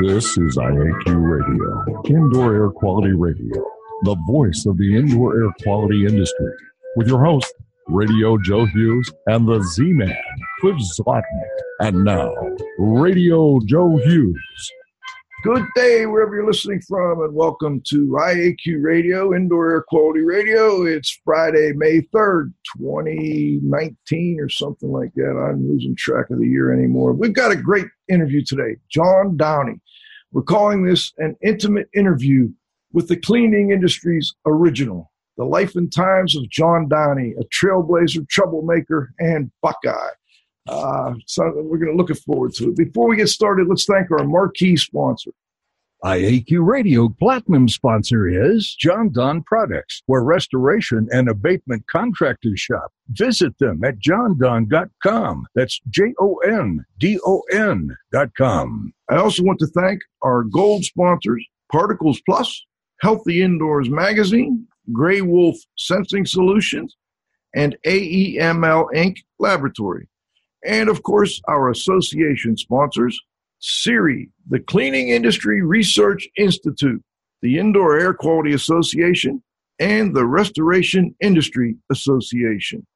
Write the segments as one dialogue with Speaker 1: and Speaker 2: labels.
Speaker 1: This is IAQ Radio, Indoor Air Quality Radio, the voice of the indoor air quality industry, with your host, Radio Joe Hughes and the Z Man, Cliff Zlotnick. And now, Radio Joe Hughes.
Speaker 2: Good day, wherever you're listening from, and welcome to IAQ Radio, Indoor Air Quality Radio. It's Friday, May 3rd, 2019, or something like that. I'm losing track of the year anymore. We've got a great interview today. John Downey. We're calling this an intimate interview with the cleaning industry's original, the life and times of John Downey, a trailblazer, troublemaker, and Buckeye. Uh, so we're going to looking forward to it. Before we get started, let's thank our marquee sponsor.
Speaker 3: IAQ Radio Platinum sponsor is Jon-Don Products, where restoration and abatement contractors shop. Visit them at jondon.com. That's J O N D O N.com.
Speaker 2: I also want to thank our gold sponsors, Particles Plus, Healthy Indoors Magazine, Gray Wolf Sensing Solutions, and AEML Inc. Laboratory. And of course, our association sponsors, CIRI, the Cleaning Industry Research Institute, the Indoor Air Quality Association, and the Restoration Industry Association.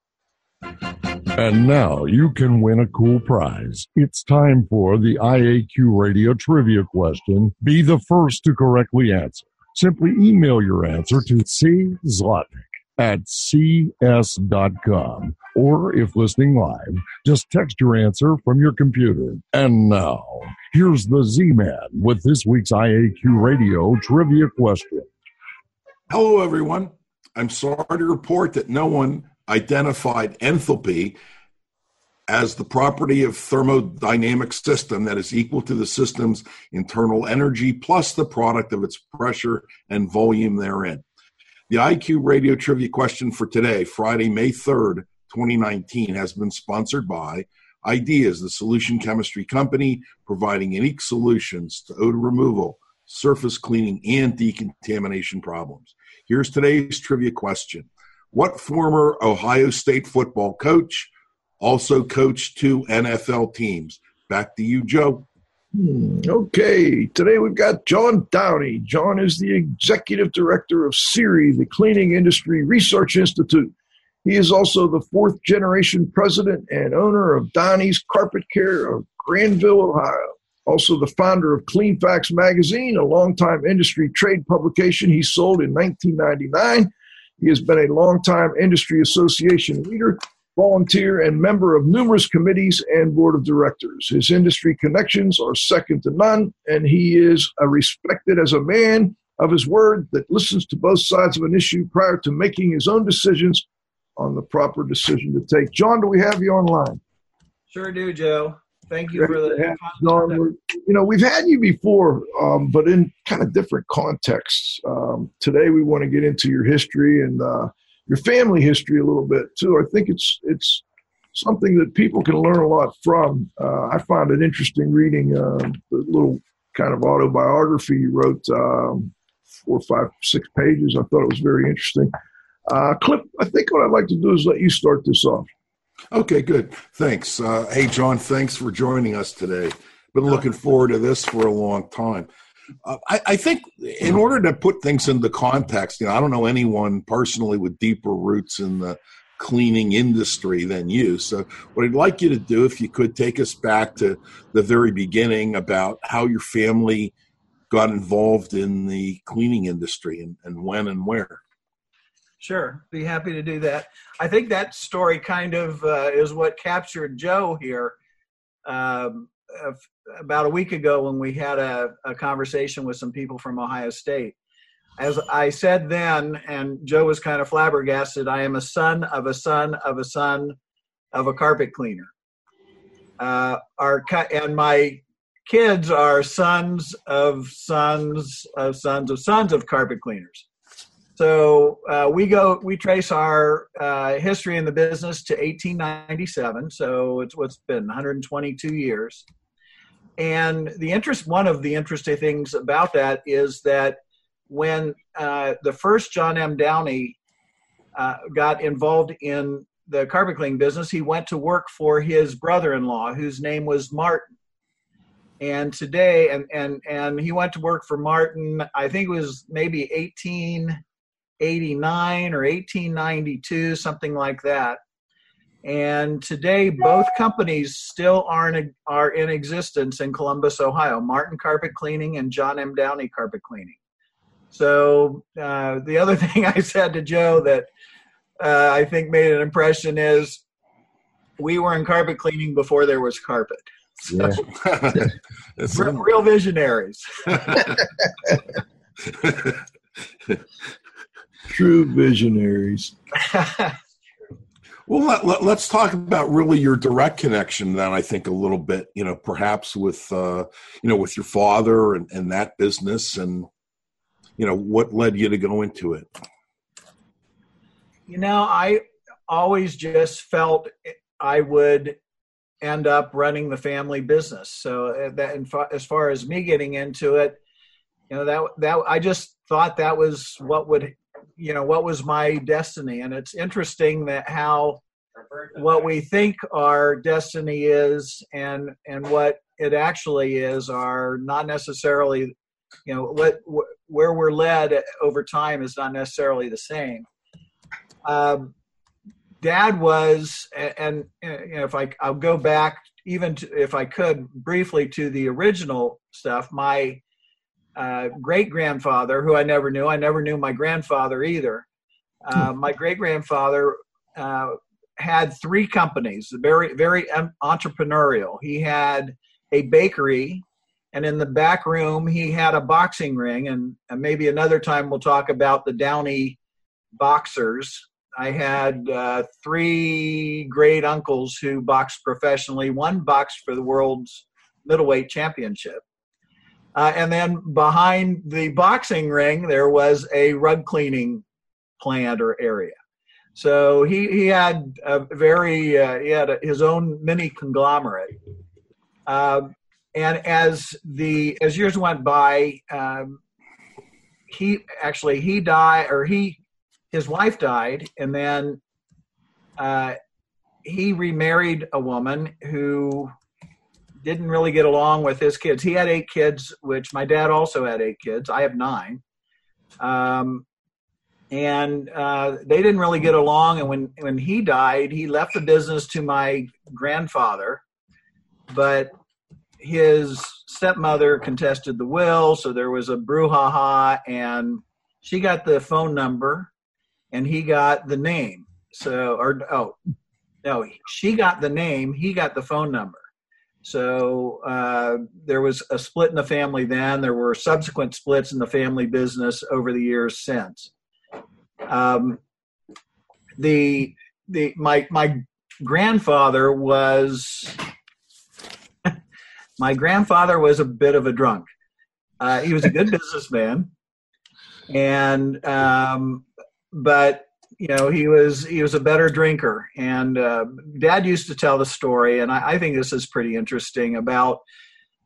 Speaker 1: And now you can win a cool prize. It's time for the IAQ Radio Trivia question. Be the first to correctly answer. Simply email your answer to C. At cs.com. Or if listening live, just text your answer from your computer. And now, here's the Z Man with this week's IAQ Radio trivia question.
Speaker 4: Hello, everyone. I'm sorry to report that no one identified enthalpy as the property of thermodynamic system that is equal to the system's internal energy plus the product of its pressure and volume therein. The IQ radio trivia question for today, Friday, May 3rd, 2019, has been sponsored by Ideas, the solution chemistry company, providing unique solutions to odor removal, surface cleaning, and decontamination problems. Here's today's trivia question What former Ohio State football coach also coached two NFL teams? Back to you, Joe.
Speaker 2: Hmm, okay, today we've got John Downey. John is the executive director of CIRI, the Cleaning Industry Research Institute. He is also the fourth generation president and owner of Downey's Carpet Care of Granville, Ohio. Also, the founder of Cleanfax Magazine, a longtime industry trade publication he sold in 1999. He has been a longtime industry association leader volunteer, and member of numerous committees and board of directors. His industry connections are second to none, and he is respected as a man of his word that listens to both sides of an issue prior to making his own decisions on the proper decision to take. John, do we have you online?
Speaker 5: Sure do, Joe. Thank you for the.
Speaker 2: John, you know, we've had you before, um, but in kind of different contexts. Um, today, we want to get into your history and uh, your family history a little bit too. I think it's it's something that people can learn a lot from. Uh, I found it interesting reading uh, the little kind of autobiography you wrote, um, four, five, six pages. I thought it was very interesting. Uh, Cliff, I think what I'd like to do is let you start this off.
Speaker 4: Okay, good. Thanks. Uh, hey, John, thanks for joining us today. Been looking forward to this for a long time. Uh, I, I, think in order to put things into context, you know, I don't know anyone personally with deeper roots in the cleaning industry than you. So, what I'd like you to do, if you could, take us back to the very beginning about how your family got involved in the cleaning industry and, and when and where.
Speaker 5: Sure, be happy to do that. I think that story kind of uh, is what captured Joe here. Um, about a week ago when we had a, a conversation with some people from Ohio State. As I said then, and Joe was kind of flabbergasted, I am a son of a son of a son of a carpet cleaner. Uh, our and my kids are sons of sons of sons of sons of carpet cleaners. So uh, we go, we trace our uh, history in the business to 1897. So it's what's been 122 years. And the interest, one of the interesting things about that is that when uh, the first John M. Downey uh, got involved in the carpet cleaning business, he went to work for his brother-in-law, whose name was Martin. And today, and and and he went to work for Martin. I think it was maybe 1889 or 1892, something like that. And today, both companies still are in, are in existence in Columbus, Ohio Martin Carpet Cleaning and John M. Downey Carpet Cleaning. So, uh, the other thing I said to Joe that uh, I think made an impression is we were in carpet cleaning before there was carpet. So, yeah. real, real visionaries.
Speaker 2: True visionaries.
Speaker 4: Well, let, us let, talk about really your direct connection then. I think a little bit, you know, perhaps with uh, you know with your father and, and that business, and you know what led you to go into it.
Speaker 5: You know, I always just felt I would end up running the family business. So uh, that, as far as me getting into it, you know that that I just thought that was what would you know what was my destiny? And it's interesting that how what we think our destiny is and and what it actually is are not necessarily you know what where we're led over time is not necessarily the same. Um, dad was and, and you know, if i i'll go back even to, if i could briefly to the original stuff my uh, great grandfather, who I never knew. I never knew my grandfather either. Uh, hmm. my great grandfather uh, had three companies, very very entrepreneurial. He had a bakery, and in the back room he had a boxing ring. And, and maybe another time we'll talk about the Downey boxers. I had uh, three great uncles who boxed professionally. One boxed for the world's middleweight championship uh, and then behind the boxing ring, there was a rug cleaning plant or area. So he, he had a very uh, he had a, his own mini conglomerate. Um, and as the as years went by, um, he actually he died or he his wife died, and then uh, he remarried a woman who didn't really get along with his kids. He had eight kids, which my dad also had eight kids. I have nine. Um, and uh, they didn't really get along. And when, when he died, he left the business to my grandfather, but his stepmother contested the will. So there was a brouhaha, and she got the phone number and he got the name. So, or, oh, no, she got the name, he got the phone number. So uh, there was a split in the family then. There were subsequent splits in the family business over the years since. Um, the the my my grandfather was my grandfather was a bit of a drunk. Uh, he was a good businessman, and um, but you know he was he was a better drinker. And uh, dad used to tell the story and i, I think this is pretty interesting about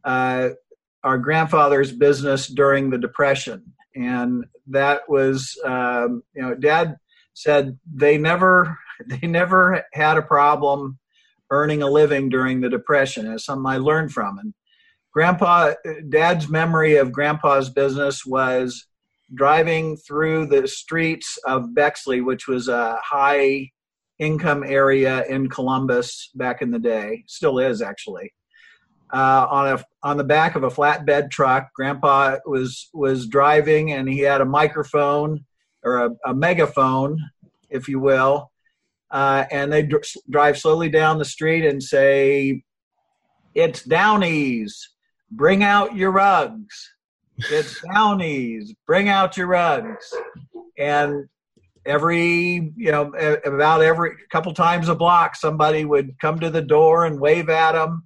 Speaker 5: uh, our grandfather's business during the depression. And that was um, you know dad said they never they never had a problem earning a living during the depression. As something i learned from. And grandpa dad's memory of grandpa's business was driving through the streets of Bexley, which was a high income area in Columbus back in the day, still is actually. Uh, on a on the back of a flatbed truck, Grandpa was was driving, and he had a microphone or a, a megaphone, if you will, uh, and they dr- drive slowly down the street and say, "It's Downey's, bring out your rugs." It's Downey's. Bring out your rugs. And every, you know, about every couple times a block, somebody would come to the door and wave at them,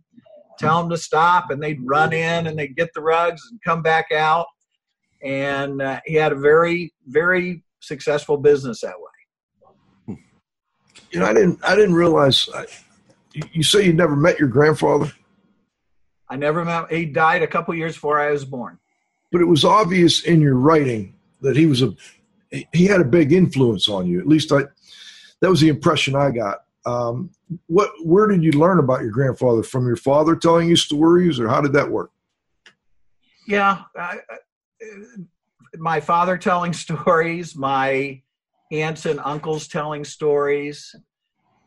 Speaker 5: tell them to stop, and they'd run in and they'd get the rugs and come back out. And uh, he had a very, very successful business that way.
Speaker 2: You know, I didn't, I didn't realize. I, you say you never met your grandfather.
Speaker 5: I never met. He died a couple years before I was born
Speaker 2: but it was obvious in your writing that he was a he had a big influence on you. At least I that was the impression I got. Um, what? Where did you learn about your grandfather? From your father telling you stories, or how did that work?
Speaker 5: Yeah, I, my father telling stories, my aunts and uncles telling stories.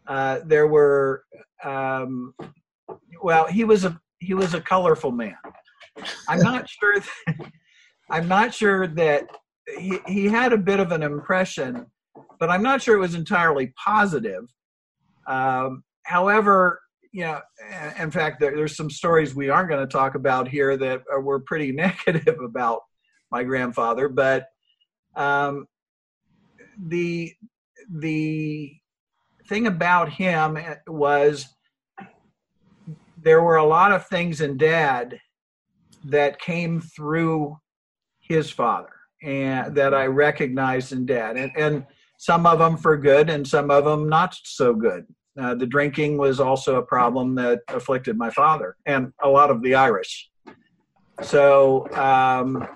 Speaker 5: Uh, there were, um, well, he was a he was a colorful man. I'm not sure. That, I'm not sure that he he had a bit of an impression, but I'm not sure it was entirely positive. Um, however, you know, in fact, there, there's some stories we aren't going to talk about here that were pretty negative about my grandfather, but um, the the thing about him was there were a lot of things in dad that came through his father and that I recognized in dad and, and some of them for good and some of them not so good. Uh, the drinking was also a problem that afflicted my father and a lot of the Irish. So um,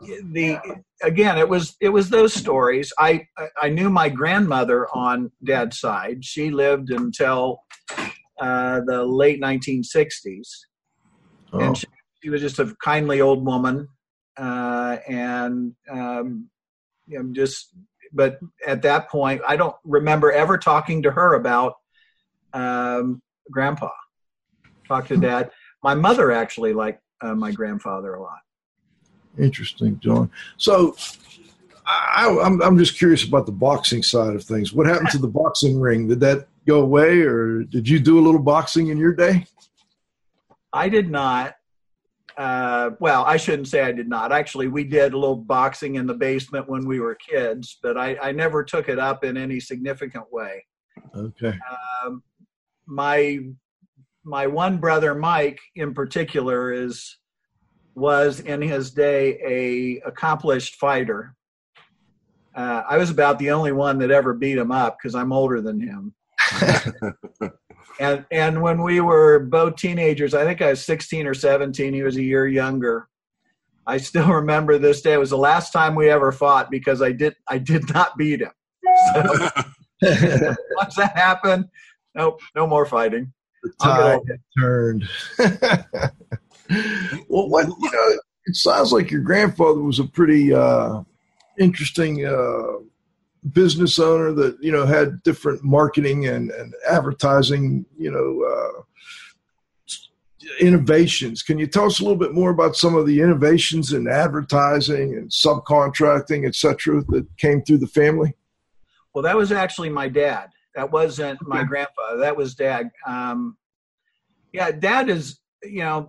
Speaker 5: the again, it was it was those stories. I I knew my grandmother on dad's side. She lived until uh, the late 1960s, oh. and she, she, was just a kindly old woman, uh, and um, you know, just. But at that point, I don't remember ever talking to her about um, grandpa. Talk to dad. My mother actually liked uh, my grandfather a lot.
Speaker 2: Interesting, John. So I, am I'm, I'm just curious about the boxing side of things. What happened to the boxing ring? Did that go away, or did you do a little boxing in your day?
Speaker 5: I did not. Uh, well, I shouldn't say I did not. Actually, we did a little boxing in the basement when we were kids, but I, I never took it up in any significant way.
Speaker 2: Okay.
Speaker 5: Um, my my one brother, Mike, in particular, is was in his day a accomplished fighter. Uh, I was about the only one that ever beat him up because I'm older than him. and and when we were both teenagers, I think I was 16 or 17. He was a year younger. I still remember this day. It was the last time we ever fought because I did I did not beat him. So once that happened, nope, no more fighting.
Speaker 2: The tide turned. well, what you know, it sounds like your grandfather was a pretty uh, interesting uh, business owner that you know had different marketing and, and advertising, you know, uh, innovations. Can you tell us a little bit more about some of the innovations in advertising and subcontracting, et cetera, that came through the family?
Speaker 5: Well, that was actually my dad. That wasn't my grandfather. That was dad. Um, yeah, dad is you know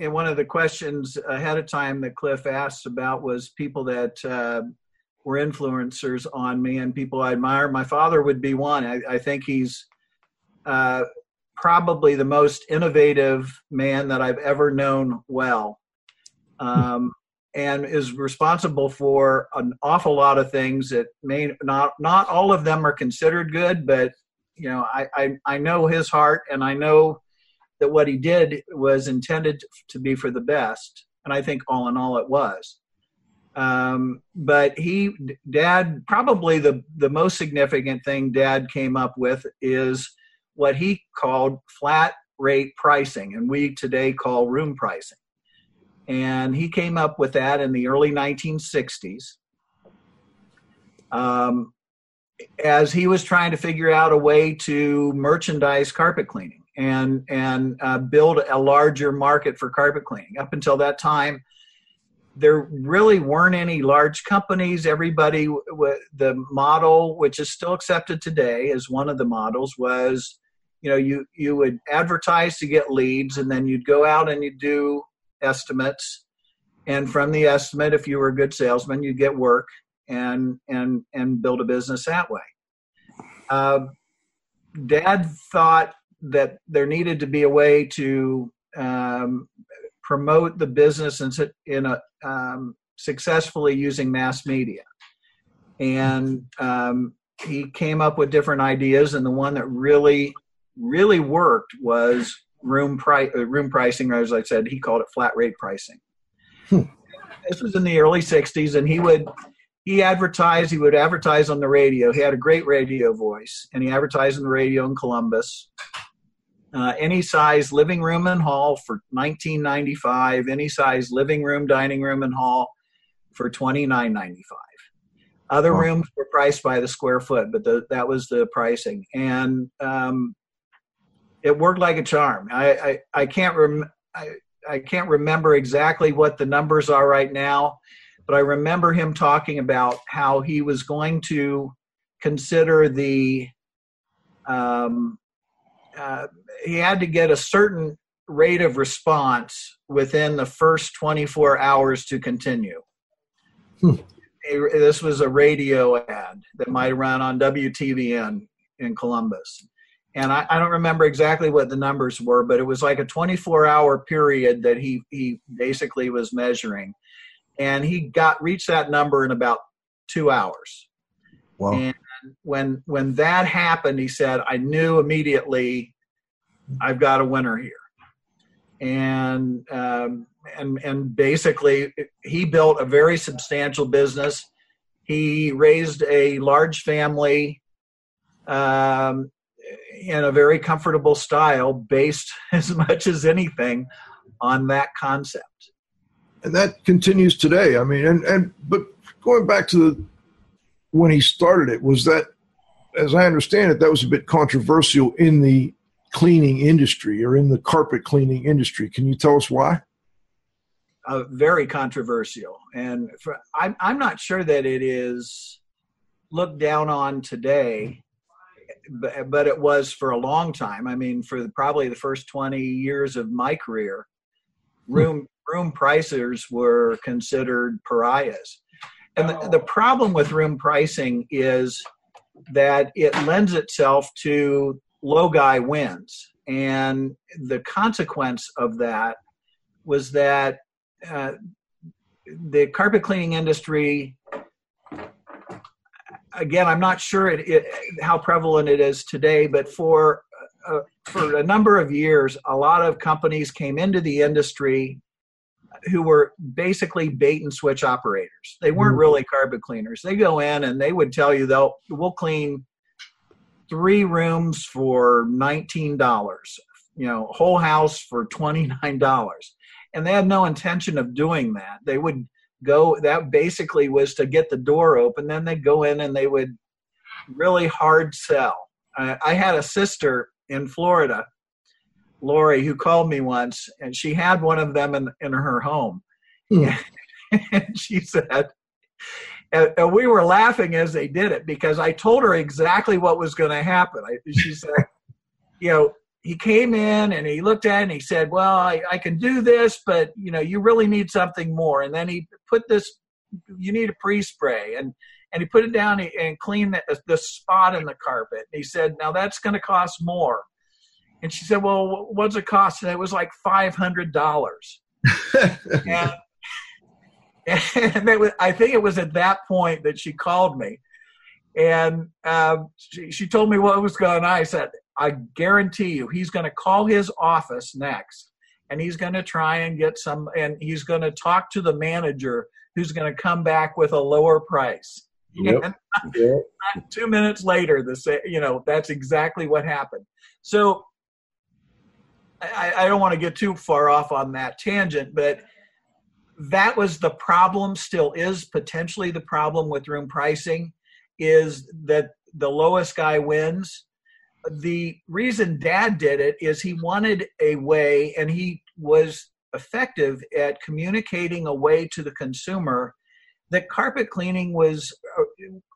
Speaker 5: and one of the questions ahead of time that Cliff asked about was people that uh, were influencers on me and people I admire. My father would be one. I, I think he's uh, probably the most innovative man that I've ever known well, um, and is responsible for an awful lot of things that may not not all of them are considered good, but you know I I, I know his heart and I know that what he did was intended to be for the best, and I think all in all it was. Um, but he, Dad, probably the the most significant thing Dad came up with is what he called flat rate pricing, and we today call room pricing. And he came up with that in the early 1960s. Um, as he was trying to figure out a way to merchandise carpet cleaning and and uh, build a larger market for carpet cleaning. Up until that time, there really weren't any large companies. Everybody, the model, which is still accepted today as one of the models, was you know you you would advertise to get leads, and then you'd go out and you do estimates, and from the estimate, if you were a good salesman, you'd get work and and and build a business that way. Uh, Dad thought that there needed to be a way to um, promote the business in, in a um, successfully using mass media, and um, he came up with different ideas. And the one that really, really worked was room price, uh, room pricing, or as I said, he called it flat rate pricing. Hmm. This was in the early '60s, and he would he advertised. He would advertise on the radio. He had a great radio voice, and he advertised on the radio in Columbus. Uh, any size living room and hall for 19.95. Any size living room, dining room, and hall for 29.95. Other wow. rooms were priced by the square foot, but the, that was the pricing, and um, it worked like a charm. I I, I can't rem- I, I can't remember exactly what the numbers are right now, but I remember him talking about how he was going to consider the um, uh, he had to get a certain rate of response within the first 24 hours to continue. Hmm. This was a radio ad that might run on WTVN in Columbus and I, I, don't remember exactly what the numbers were, but it was like a 24 hour period that he he basically was measuring, and he got reached that number in about two hours. Wow. And when when that happened, he said, "I knew immediately, I've got a winner here," and um, and and basically he built a very substantial business. He raised a large family. Um, in a very comfortable style based as much as anything on that concept
Speaker 2: and that continues today i mean and and but going back to the when he started it was that as i understand it that was a bit controversial in the cleaning industry or in the carpet cleaning industry can you tell us why
Speaker 5: uh, very controversial and for, I'm, I'm not sure that it is looked down on today but, but it was for a long time. I mean, for the, probably the first 20 years of my career, hmm. room room pricers were considered pariahs. And the, the problem with room pricing is that it lends itself to low guy wins. And the consequence of that was that uh, the carpet cleaning industry again, I'm not sure it, it, how prevalent it is today, but for uh, for a number of years, a lot of companies came into the industry who were basically bait and switch operators. They weren't mm-hmm. really carpet cleaners. They go in and they would tell you they'll we'll clean three rooms for nineteen dollars, you know, whole house for twenty nine dollars, and they had no intention of doing that. They would go that basically was to get the door open then they'd go in and they would really hard sell I, I had a sister in florida lori who called me once and she had one of them in, in her home hmm. and she said and, we were laughing as they did it because i told her exactly what was going to happen I, she said you know he came in and he looked at it and he said, "Well, I, I can do this, but you know, you really need something more." And then he put this, you need a pre-spray, and and he put it down and cleaned the, the spot in the carpet. And he said, "Now that's going to cost more." And she said, "Well, what's it cost?" And it was like five hundred dollars. and and was, I think it was at that point that she called me, and um, she, she told me what was going on. I said, I guarantee you, he's going to call his office next and he's going to try and get some, and he's going to talk to the manager who's going to come back with a lower price. Yep. yep. two minutes later, the you know that's exactly what happened. So I, I don't want to get too far off on that tangent, but that was the problem. Still is potentially the problem with room pricing is that the lowest guy wins the reason dad did it is he wanted a way and he was effective at communicating a way to the consumer that carpet cleaning was uh,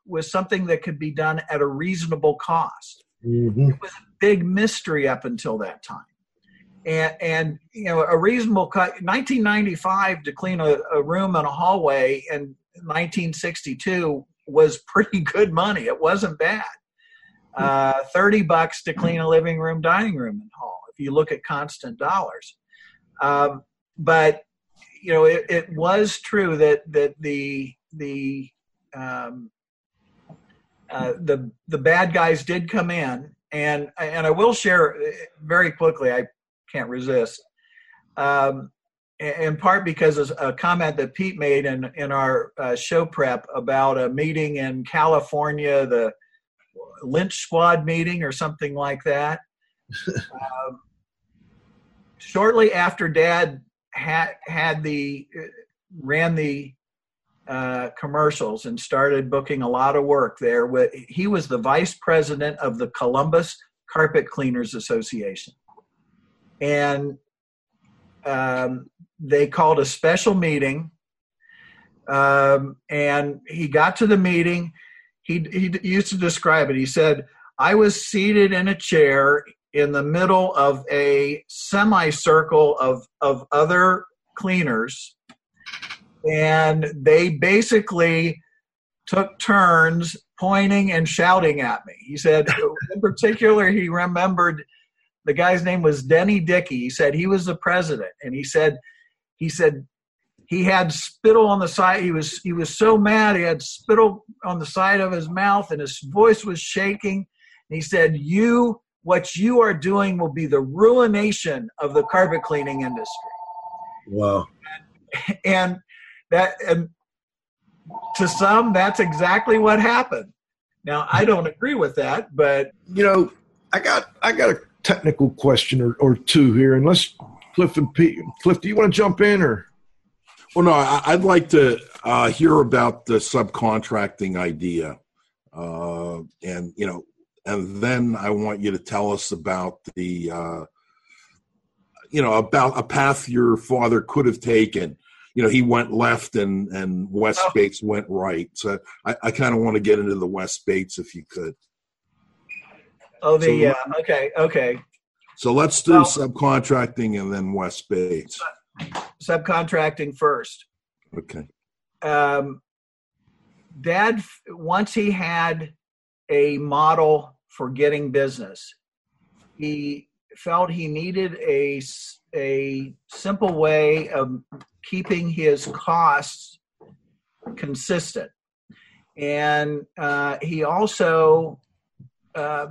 Speaker 5: was something that could be done at a reasonable cost mm-hmm. it was a big mystery up until that time and and you know a reasonable cut 1995 to clean a, a room and a hallway in 1962 was pretty good money. It wasn't bad. Uh, 30 bucks to clean a living room, dining room, and hall, if you look at constant dollars. Um, but, you know, it, it, was true that, that the, the, um, uh, the, the bad guys did come in. And, and I will share very quickly, I can't resist. Um, in part because of a comment that Pete made in in our uh, show prep about a meeting in California, the Lynch Squad meeting or something like that. um, shortly after Dad had had the uh, ran the uh, commercials and started booking a lot of work there. He was the vice president of the Columbus Carpet Cleaners Association, and um, they called a special meeting. Um, and he got to the meeting. He, he used to describe it. He said, I was seated in a chair in the middle of a semicircle of, of other cleaners and they basically took turns pointing and shouting at me. He said, in particular, he remembered the guy's name was Denny Dickey. He said he was the president, and he said, he said he had spittle on the side. He was he was so mad he had spittle on the side of his mouth, and his voice was shaking. And he said, "You, what you are doing will be the ruination of the carpet cleaning industry."
Speaker 2: Wow.
Speaker 5: And, and that and to some that's exactly what happened now i don't agree with that but
Speaker 2: you know i got i got a technical question or, or two here and let's cliff and pete cliff do you want to jump in or
Speaker 4: well no I, would like to uh, hear about the subcontracting idea uh, and you know and then i want you to tell us about the uh, you know about a path your father could have taken you know, he went left and and Wes oh. Bates went right. So I, I kind of want to get into the Wes Bates if you could.
Speaker 5: Oh, the so, uh, okay, okay.
Speaker 4: So let's do well, subcontracting and then Wes Bates.
Speaker 5: Subcontracting first.
Speaker 4: Okay.
Speaker 5: Um, Dad, once he had a model for getting business, he felt he needed a a simple way of keeping his costs consistent. And uh, he also, uh,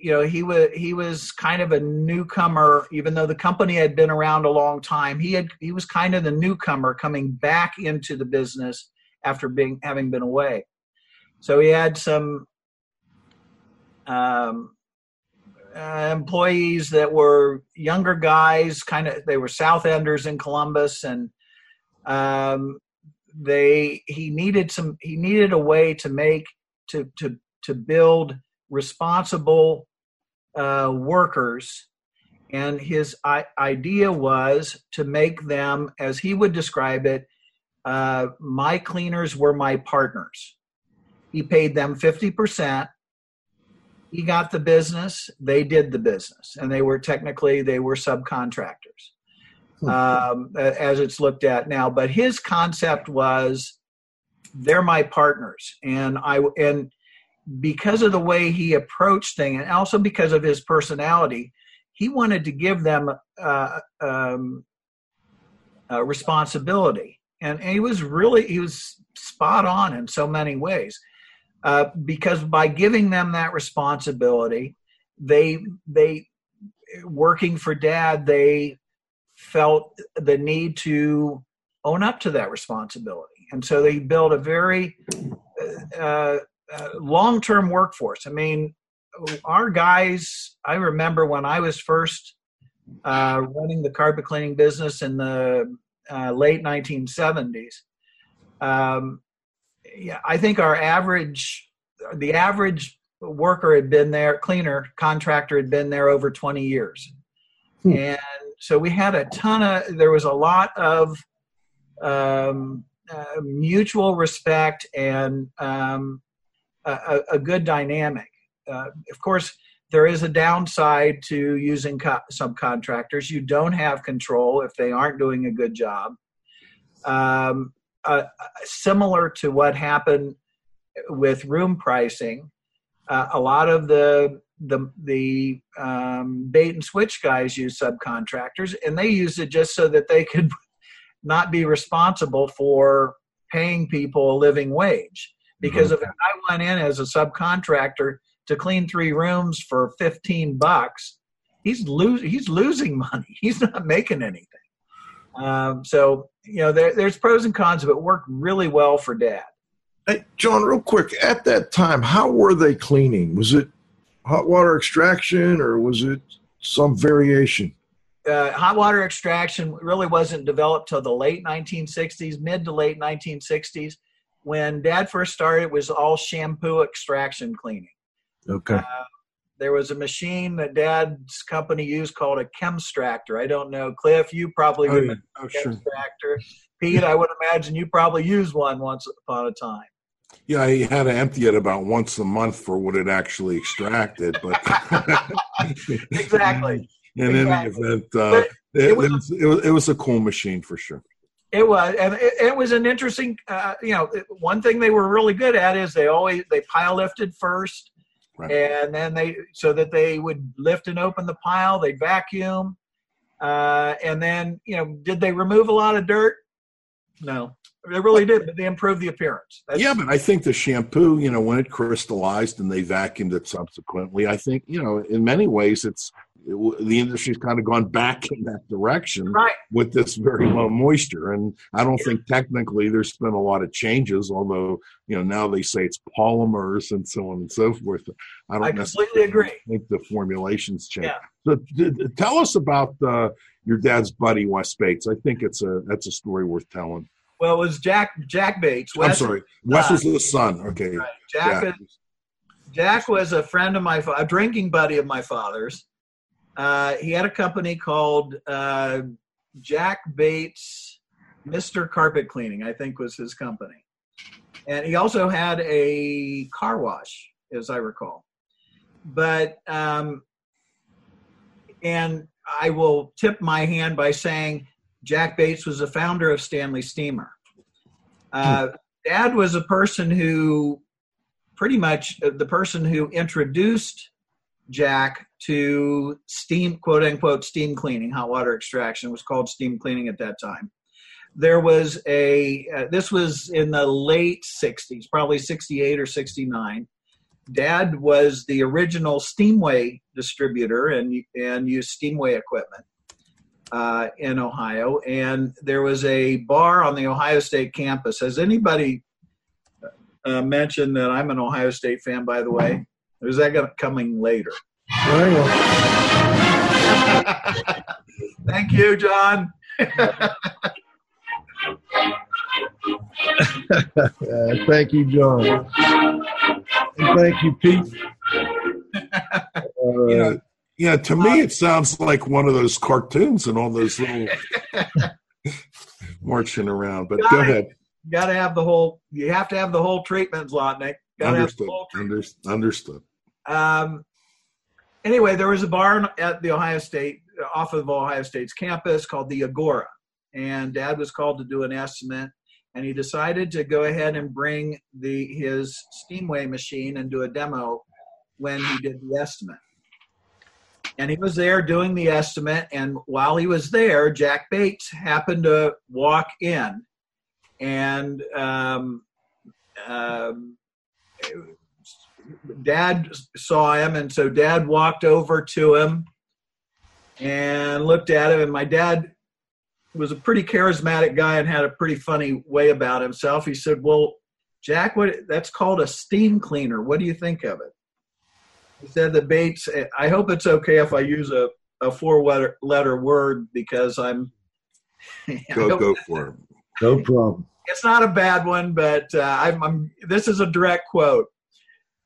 Speaker 5: you know, he was he was kind of a newcomer, even though the company had been around a long time. He had he was kind of the newcomer coming back into the business after being having been away. So he had some um, uh, employees that were younger guys, kind of they were South Enders in Columbus, and um, they he needed some he needed a way to make to to to build responsible uh, workers, and his I- idea was to make them, as he would describe it, uh, my cleaners were my partners. He paid them fifty percent he got the business they did the business and they were technically they were subcontractors hmm. um, as it's looked at now but his concept was they're my partners and i and because of the way he approached things and also because of his personality he wanted to give them uh, um, responsibility. And, and he was really he was spot on in so many ways uh, because by giving them that responsibility, they they working for dad, they felt the need to own up to that responsibility, and so they built a very uh, uh, long-term workforce. I mean, our guys. I remember when I was first uh, running the carpet cleaning business in the uh, late 1970s. Um, yeah, I think our average, the average worker had been there, cleaner contractor had been there over 20 years. Hmm. And so we had a ton of, there was a lot of um, uh, mutual respect and um, a, a, good dynamic. Uh, of course, there is a downside to using co- subcontractors. You don't have control if they aren't doing a good job. Um, uh, similar to what happened with room pricing. Uh, a lot of the the the um, bait and switch guys use subcontractors, and they use it just so that they could not be responsible for paying people a living wage. Because mm-hmm. if I went in as a subcontractor to clean three rooms for fifteen bucks, he's losing he's losing money. He's not making anything. Um, so you know, there, there's pros and cons, but it worked really well for Dad.
Speaker 2: Hey, John, real quick, at that time, how were they cleaning? Was it hot water extraction or was it some variation?
Speaker 5: Uh, hot water extraction really wasn't developed till the late 1960s, mid to late 1960s. When Dad first started, it was all shampoo extraction cleaning.
Speaker 2: Okay.
Speaker 5: Uh, there was a machine that Dad's company used called a Chemstractor. I don't know, Cliff. You probably
Speaker 4: Oh,
Speaker 5: remember
Speaker 4: yeah. Oh, sure.
Speaker 5: Chemstractor. Pete, I would imagine you probably used one once upon a time.
Speaker 4: Yeah, he had to empty it about once a month for what it actually extracted. But
Speaker 5: Exactly.
Speaker 4: in any event, uh, it,
Speaker 5: it was,
Speaker 4: it, was, it was a cool machine for sure.
Speaker 5: It was, and it, it was an interesting. Uh, you know, one thing they were really good at is they always they pile lifted first,
Speaker 4: Right.
Speaker 5: and then they so that they would lift and open the pile. They'd vacuum, uh, and then you know, did they remove a lot of dirt? No, they really did, but they improved the appearance. That's,
Speaker 4: Yeah, but I think the shampoo, you know, when it crystallized and they vacuumed it subsequently, I think, you know, in many ways, it's it, the industry's kind of gone back in that direction
Speaker 5: right.
Speaker 4: with this very low moisture. And I don't think technically there's been a lot of changes, although, you know, now they say it's polymers and so on and so forth. I don't
Speaker 5: I
Speaker 4: necessarily
Speaker 5: completely agree.
Speaker 4: think the formulations change.
Speaker 5: Yeah.
Speaker 4: So tell us about uh, your dad's buddy, Wes Bates. I think it's a that's a story worth telling.
Speaker 5: Well, it was Jack Jack Bates.
Speaker 4: I'm sorry. Wes
Speaker 5: uh,
Speaker 4: was the son. Okay.
Speaker 5: Right. Jack,
Speaker 4: Yeah.
Speaker 5: is, Jack was a friend of my, fa- a drinking buddy of my father's. Uh, he had a company called uh, Jack Bates Mister Carpet Cleaning, I think was his company, and he also had a car wash, as I recall. But um, and I will tip my hand by saying Jack Bates was the founder of Stanley Steamer. Uh, Dad was a person who pretty much uh, the person who introduced Jack to steam, quote unquote, steam cleaning, hot water extraction. Was called steam cleaning at that time. There was a, uh, this was in the late 60s, probably 68 or 69. Dad was the original Steamway distributor and, and used Steamway equipment uh, in Ohio. And there was a bar on the Ohio State campus. Has anybody uh, mentioned that I'm an Ohio State fan, by the way? Or is that coming later?
Speaker 2: Hang on.
Speaker 5: Thank you, John.
Speaker 2: Uh, thank you, John. And thank you, Pete. All
Speaker 4: You know, yeah, to me, it sounds like one of those cartoons and all those little marching around. But go ahead.
Speaker 5: You got to have the whole. You have to have the whole treatment, Zlotnick. Got to have the
Speaker 4: Understood.
Speaker 5: whole treatment.
Speaker 4: Under- understood.
Speaker 5: Um, anyway, there was a bar at the Ohio State, off of Ohio State's campus called the Agora. And dad was called to do an estimate. And he decided to go ahead and bring the his Steamway machine and do a demo when he did the estimate. And he was there doing the estimate. And while he was there, Jack Bates happened to walk in. And um, um, dad saw him and so dad walked over to him and looked at him and my dad was a pretty charismatic guy and had a pretty funny way about himself he said well jack what that's called a steam cleaner what do you think of it he said that bates i hope it's okay if i use a, a four letter, letter word because i'm
Speaker 4: Go, go for it.
Speaker 2: No problem.
Speaker 5: it's not a bad one, but uh, I'm, I'm. This is a direct quote.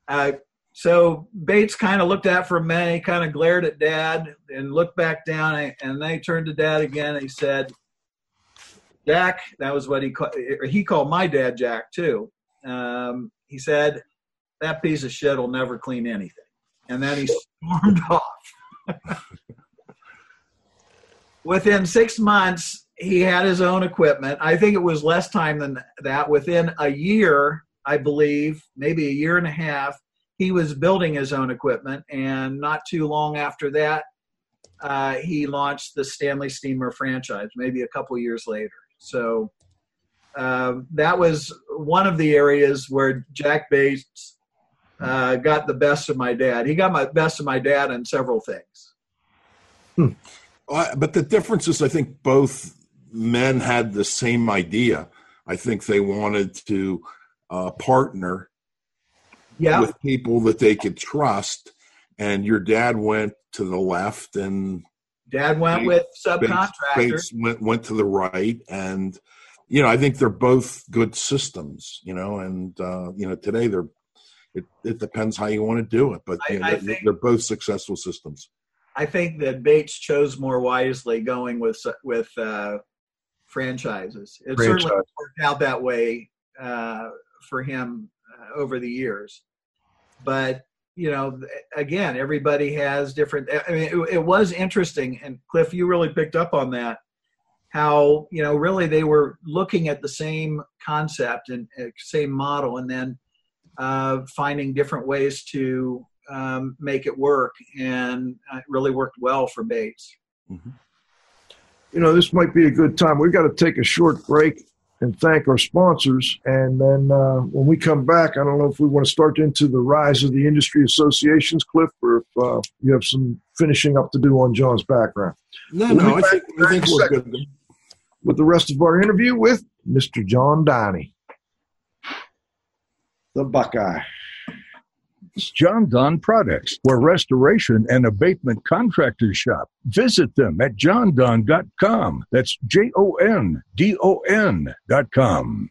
Speaker 5: Uh, so Bates kind of looked at for a minute. Kind of glared at Dad and looked back down, and and then he turned to Dad again. And he said, "Jack." That was what he called. He called my dad Jack too. Um, he said, "That piece of shit will never clean anything," and then he stormed off. Within six months, he had his own equipment. I think it was less time than that. Within a year, I believe, maybe a year and a half, he was building his own equipment. And not too long after that, uh, he launched the Stanley Steamer franchise, maybe a couple years later. So uh, that was one of the areas where Jack Bates uh, got the best of my dad. He got my best of my dad in several things.
Speaker 4: Uh, but the difference is, I think both men had the same idea. I think they wanted to uh, partner
Speaker 5: Yeah.
Speaker 4: with people that they could trust. And your dad went to the left, and
Speaker 5: Dad went
Speaker 4: Bates-
Speaker 5: with subcontractors.
Speaker 4: Bates went went to the right. And you know, I think they're both good systems. You know, and uh, you know, today they're. It, it depends how you want to do it, but
Speaker 5: I-
Speaker 4: you know, they're,
Speaker 5: think-
Speaker 4: they're both successful systems.
Speaker 5: I think that Bates chose more wisely going with with uh, franchises. It certainly worked out that way uh, for him uh, over the years. But you know, again, everybody has different. I mean, it, it was interesting, and Cliff, you really picked up on that. How you know, really, they were looking at the same concept and uh, same model, and then uh, finding different ways to um, make it work, and uh, it really worked well for Bates.
Speaker 2: you know, this might be a good time. We've got to take a short break and thank our sponsors. And then uh, when we come back, I don't know if we want to start into the rise of the industry associations, Cliff, or if uh, you have some finishing up to do on John's background.
Speaker 4: No,
Speaker 2: We'll
Speaker 4: no, I think, I think we're good.
Speaker 2: With the rest of our interview with Mr. John Downey, the Buckeye.
Speaker 3: Jon-Don Products, where restoration and abatement contractors shop. Visit them at jondon.com. That's J O N D O N.com.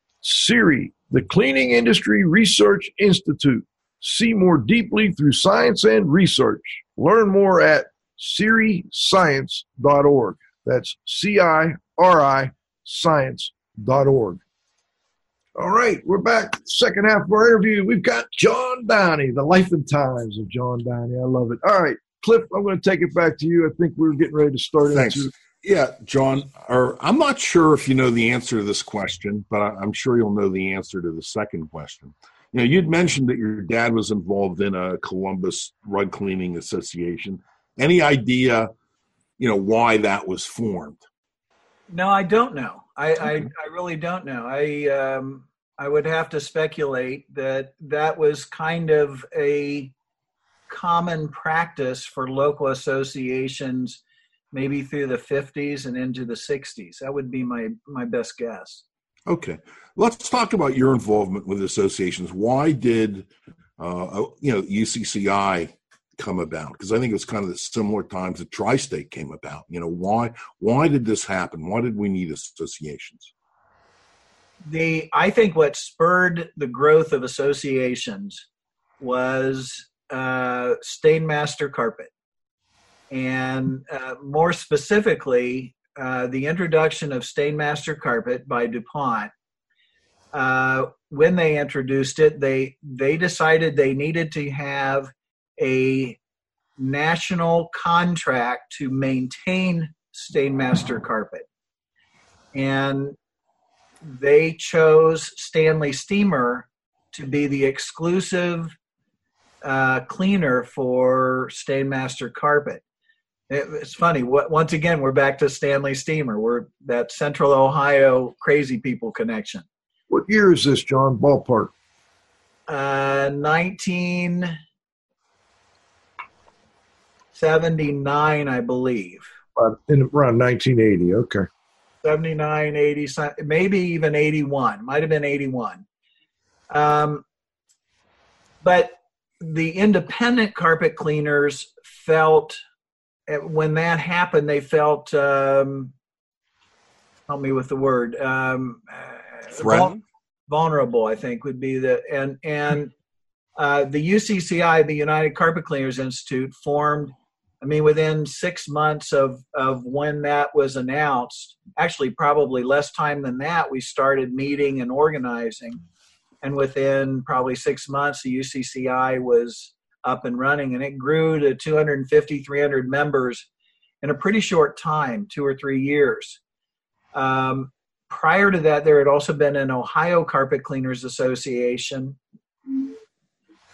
Speaker 2: CIRI, the Cleaning Industry Research Institute. See more deeply through science and research. Learn more at ciriscience.org. That's C I R I science.org. All right, we're back. Second half of our interview. We've got John Downey, the life and times of John Downey. I love it. All right, Cliff, I'm going to take it back to you. I think we're getting ready to start
Speaker 4: Thanks.
Speaker 2: into
Speaker 4: Yeah, John, or I'm not sure if you know the answer to this question, but I'm sure you'll know the answer to the second question. You know, you'd mentioned that your dad was involved in a Columbus Rug Cleaning Association. Any idea, you know, why that was formed?
Speaker 5: No, I don't know. I, I, I really don't know. I um, I would have to speculate that that was kind of a common practice for local associations, maybe through the 50s and into the 60s. That would be my my best guess.
Speaker 4: Okay, let's talk about your involvement with associations. Why did uh, you know UCCI come about? Because I think it was kind of the similar times that Tri-State came about. You know, why why did this happen? Why did we need associations?
Speaker 5: the I think what spurred the growth of associations was uh, Stainmaster carpet, and uh, more specifically, uh, the introduction of Stainmaster carpet by DuPont. Uh, when they introduced it, they they decided they needed to have a national contract to maintain Stainmaster carpet, and they chose Stanley Steamer to be the exclusive uh, cleaner for Stainmaster carpet. It- it's funny. What, once again, we're back to Stanley Steamer. We're that Central Ohio crazy people connection.
Speaker 2: what year is this, John? Ballpark.
Speaker 5: Uh, 19. 79, I believe.
Speaker 2: Uh, in around 1980. Okay.
Speaker 5: 79, 80, maybe even 81. Might have been 81. Um, but the independent carpet cleaners felt when that happened, they felt um, help me with the word um,
Speaker 4: Threatened?
Speaker 5: vulnerable. I think would be the and and uh, the UCCI, the United Carpet Cleaners Institute, formed. I mean, within six months of of when that was announced, actually probably less time than that, we started meeting and organizing and within probably six months the ucci was up and running and it grew to 250 300 members in a pretty short time two or three years. Um, prior to that there had also been an ohio carpet cleaners association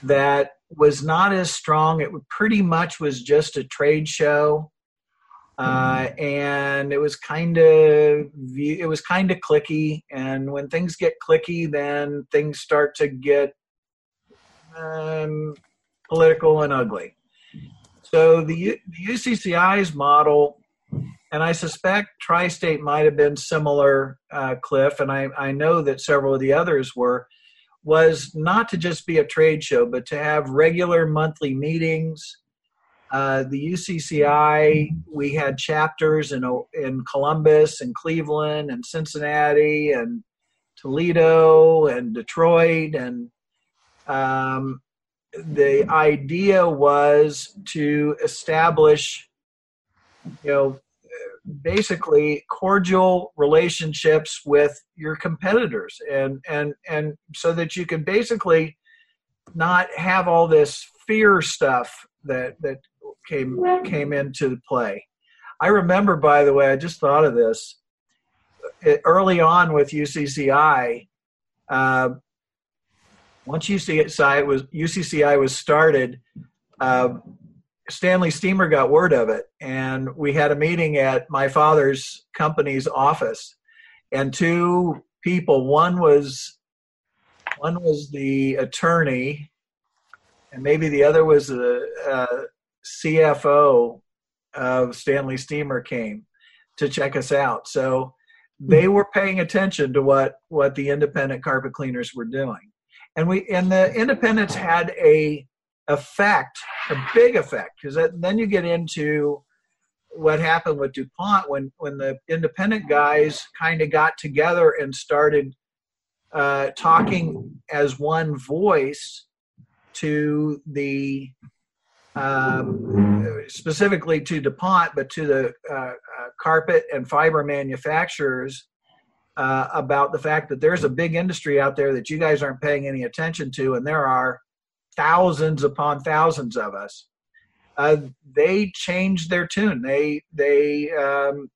Speaker 5: that was not as strong. It pretty much was just a trade show uh, and it was kind of it was kind of clicky and when things get clicky then things start to get um, political and ugly. So the, the UCCI's model and i suspect tri-state might have been similar uh, cliff and I, I know that several of the others were was not to just be a trade show but to have regular monthly meetings. Uh, the UCCI, we had chapters in in Columbus and Cleveland and Cincinnati and Toledo and Detroit, and um, the idea was to establish, you know, basically cordial relationships with your competitors, and and and so that you can basically not have all this fear stuff that that came came into play. I remember, by the way, I just thought of this early on with UCCI. Uh, once UCCI was UCCI was started, uh, Stanley Steamer got word of it, and we had a meeting at my father's company's office, and two people. One was one was the attorney, and maybe the other was the uh, CFO of Stanley Steamer came to check us out. So they were paying attention to what what the independent carpet cleaners were doing, and we and the independents had a effect, a big effect, because then you get into what happened with DuPont when when the independent guys kind of got together and started uh, talking as one voice to the um, specifically to DuPont, but to the uh, uh, carpet and fiber manufacturers uh, about the fact that there's a big industry out there that you guys aren't paying any attention to, and there are thousands upon thousands of us. Uh, they changed their tune. They they um,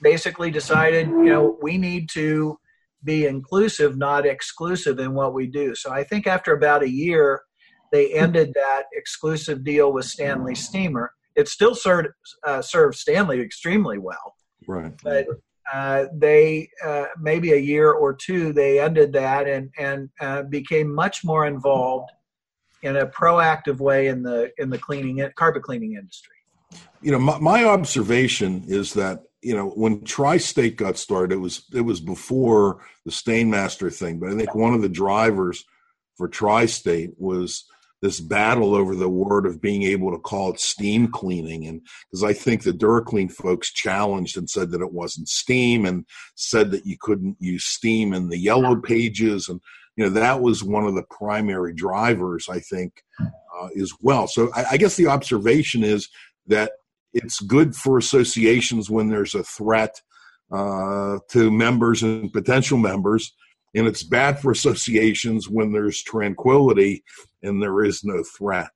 Speaker 5: basically decided, you know, we need to be inclusive, not exclusive in what we do. So I think after about a year they ended that exclusive deal with Stanley Steamer. It still served uh, served Stanley extremely well,
Speaker 4: right?
Speaker 5: But uh, they uh, maybe a year or two they ended that and and uh, became much more involved in a proactive way in the in the cleaning carpet cleaning industry.
Speaker 4: You know, my, my observation is that you know when tri-state got started, it was it was before the Stainmaster thing, but I think one of the drivers for tri-state was this battle over the word of being able to call it steam cleaning. And because i think the duraclean folks challenged and said that it wasn't steam and said that you couldn't use steam in the yellow pages. And you know that was one of the primary drivers i think uh, as well. So I, I guess the observation is that it's good for associations when there's a threat uh, to members and potential members and it's bad for associations when there's tranquility and there is no threat.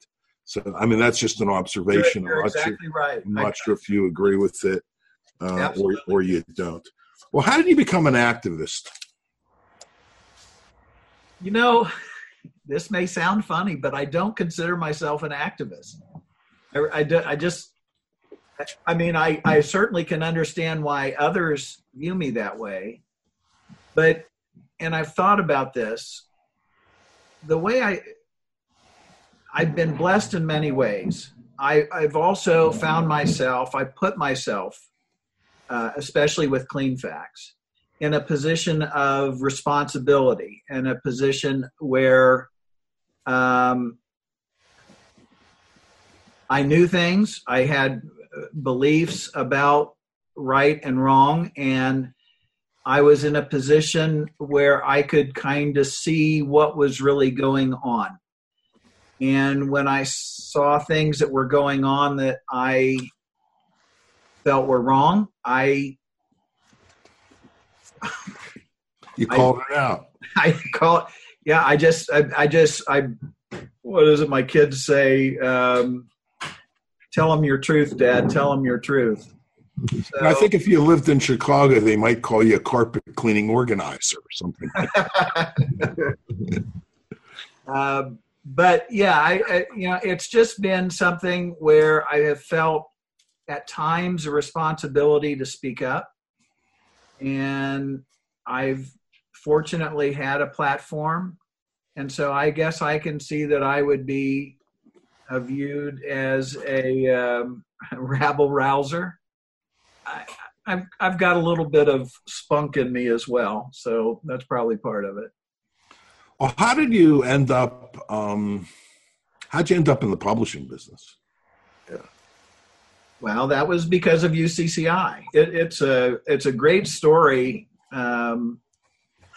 Speaker 4: So, I mean, that's just an observation.
Speaker 5: You're, you're exactly
Speaker 4: sure,
Speaker 5: right.
Speaker 4: I'm not sure if you agree with it uh, or, or you don't. Well, how did you become an activist?
Speaker 5: You know, this may sound funny, but I don't consider myself an activist. I, I, do, I just, I mean, I, I certainly can understand why others view me that way, but and I've thought about this. The way I I've been blessed in many ways. I, I've also found myself, I put myself, uh, especially with Cleanfax, in a position of responsibility, in a position where um, I knew things, I had uh, beliefs about right and wrong, and I was in a position where I could kind of see what was really going on. And when I saw things that were going on that I felt were wrong, I
Speaker 4: you called I, it out.
Speaker 5: I call it. Yeah, I just, I, I just, I. What is it? My kids say, um, "Tell them your truth, Dad. Tell them your truth."
Speaker 4: So, I think if you lived in Chicago, they might call you a carpet cleaning organizer or something.
Speaker 5: uh, but yeah, I, I, you know, it's just been something where I have felt at times a responsibility to speak up, and I've fortunately had a platform, and so I guess I can see that I would be viewed as a um, rabble rouser. I, I've I've got a little bit of spunk in me as well, so that's probably part of it.
Speaker 4: Well, how did you end up? Um, how'd you end up in the publishing business?
Speaker 5: Yeah. Well, that was because of UCCI. It, it's a it's a great story. Um,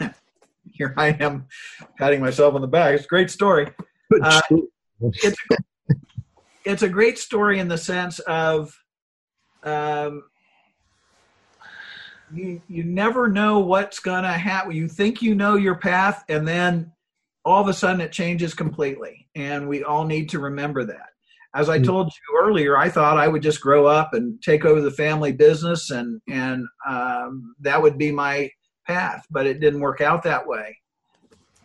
Speaker 5: here I am, patting myself on the back. It's a great story. Uh, it's it's a great story in the sense of um, you you never know what's gonna happen. You think you know your path, and then all of a sudden it changes completely. And we all need to remember that. As I mm. told you earlier, I thought I would just grow up and take over the family business and, and um, that would be my path, but it didn't work out that way.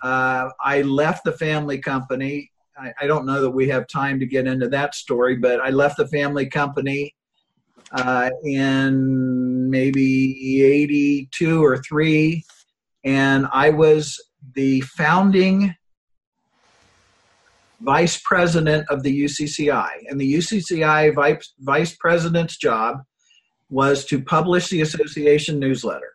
Speaker 5: Uh, I left the family company. I, I, don't know that we have time to get into that story, but I left the family company uh, in maybe 82 or 3, and I was the founding vice president of the UCCI. And the UCCI vice, vice president's job was to publish the association newsletter.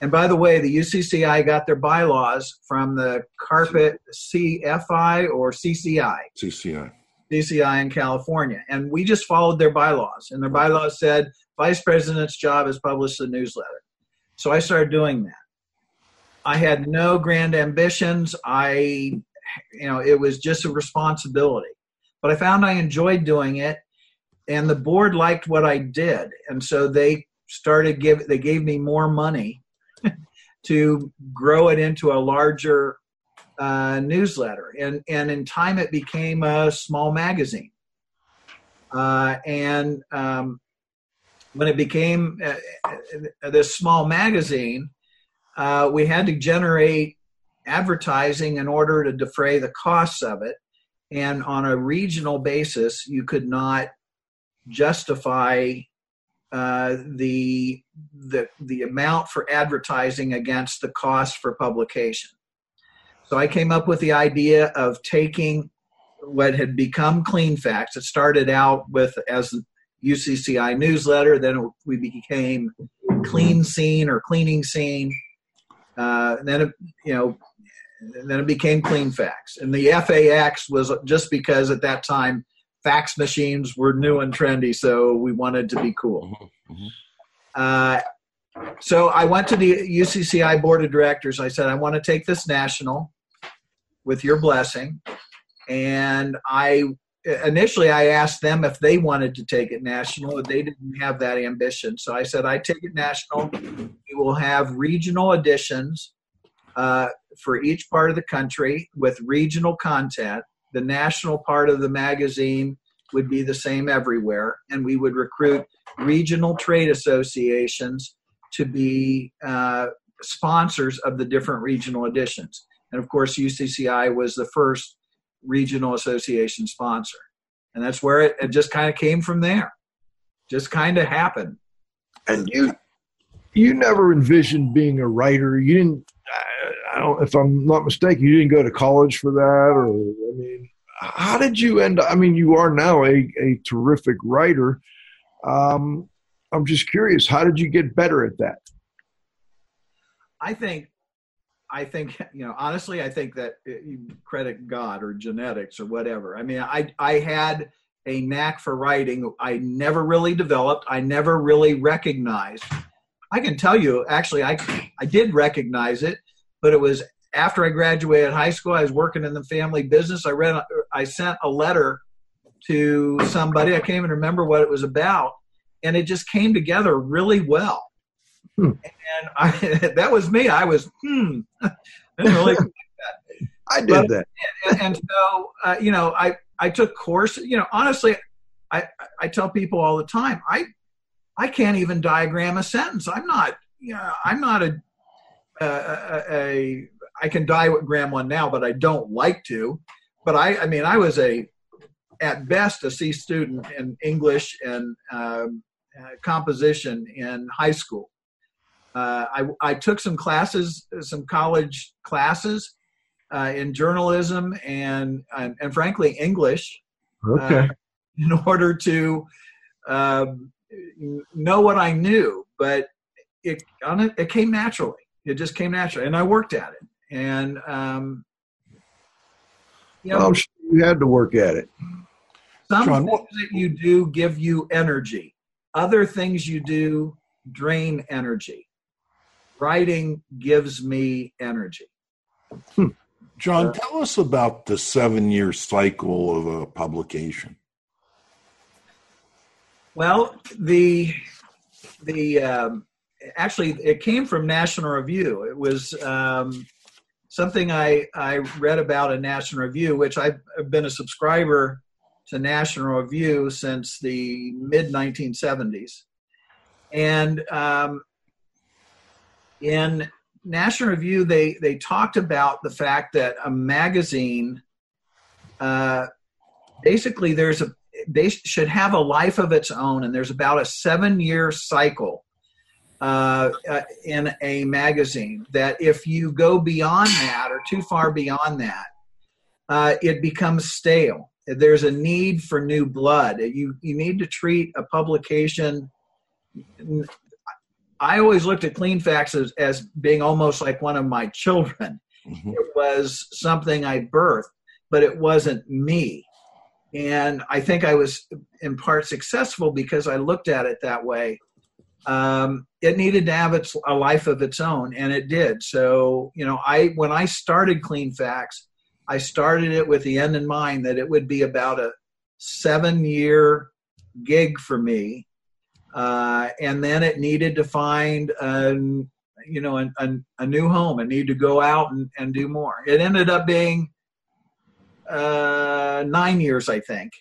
Speaker 5: And by the way, the UCCI got their bylaws from the Carpet CFI or CCI.
Speaker 4: CCI.
Speaker 5: CCI in California. And we just followed their bylaws. And their bylaws said vice president's job is publish the newsletter. So I started doing that. I had no grand ambitions. I, you know, it was just a responsibility. But I found I enjoyed doing it, and the board liked what I did, and so they started give they gave me more money to grow it into a larger uh, newsletter, and and in time it became a small magazine. Uh, and um, when it became uh, uh this small magazine, uh, we had to generate advertising in order to defray the costs of it. And on a regional basis, you could not justify uh, the, the, the amount for advertising against the cost for publication. So I came up with the idea of taking what had become Cleanfax. It started out with as UCCI newsletter, then we became Clean Scene or Cleaning Scene, uh, and then it, you know, then it became Cleanfax, and the FAX was just because at that time fax machines were new and trendy, so we wanted to be cool. Mm-hmm. mm-hmm. Uh, so I went to the UCCI board of directors. I said, I want to take this national with your blessing. And I initially I asked them if they wanted to take it national. They didn't have that ambition. So I said, I take it national. We will have regional editions uh, for each part of the country with regional content. The national part of the magazine would be the same everywhere, and we would recruit regional trade associations to be uh, sponsors of the different regional editions. And of course, UCCI was the first regional association sponsor. And that's where it, it just kind of came from there. Just kind of happened.
Speaker 2: And you you never envisioned being a writer. You didn't I don't if I'm not mistaken, you didn't go to college for that or I mean how did you end up? I mean, you are now a, a terrific writer. Um, I'm just curious, how did you get better at that?
Speaker 5: I think, I think, you know, honestly, I think that uh, you credit God or genetics or whatever. I mean, I, I had a knack for writing. I never really developed. I never really recognized. I can tell you, actually, I, I did recognize it, but it was after I graduated high school. I was working in the family business. I read, I sent a letter to somebody. I can't even remember what it was about, and it just came together really well. Hmm. And I, that was me. I was, hmm, I didn't really.
Speaker 2: I did but, that.
Speaker 5: And, and so, uh, you know, I I took courses. You know, honestly, I I tell people all the time, I I can't even diagram a sentence. I'm not, you know, I'm not a a, a, a I can diagram one now, but I don't like to. But I, I mean, I was a at best a C student in English and um, uh, composition in high school. Uh, I, I took some classes, some college classes uh, in journalism and, and, and frankly English.
Speaker 2: Okay. Uh,
Speaker 5: in order to um, know what I knew, but it on it, came naturally. It just came naturally, and I worked at it. And um,
Speaker 2: you know, well, sure you had to work at it.
Speaker 5: Some things that you do give you energy. Other things you do drain energy. Writing gives me energy.
Speaker 4: Hmm. John, tell us about the seven year cycle of a publication.
Speaker 5: Well, the the um, actually it came from National Review. It was um, something I I read about in National Review, which I've been a subscriber to National Review since the mid 1970s, and um, in National Review, they they talked about the fact that a magazine, uh, basically, there's a they should have a life of its own, and there's about a seven year cycle uh, uh, in a magazine. That if you go beyond that or too far beyond that, uh, it becomes stale. There's a need for new blood. You you need to treat a publication I always looked at Cleanfax as, as being almost like one of my children. Mm-hmm. It was something I birthed, but it wasn't me. And I think I was in part successful because I looked at it that way. Um, it needed to have its a life of its own, and it did. So, you know, I when I started Cleanfax, I started it with the end in mind that it would be about a seven year gig for me uh, and then it needed to find a, you know a, a, new home. It needed to go out and, and do more. It ended up being uh, nine years, I think,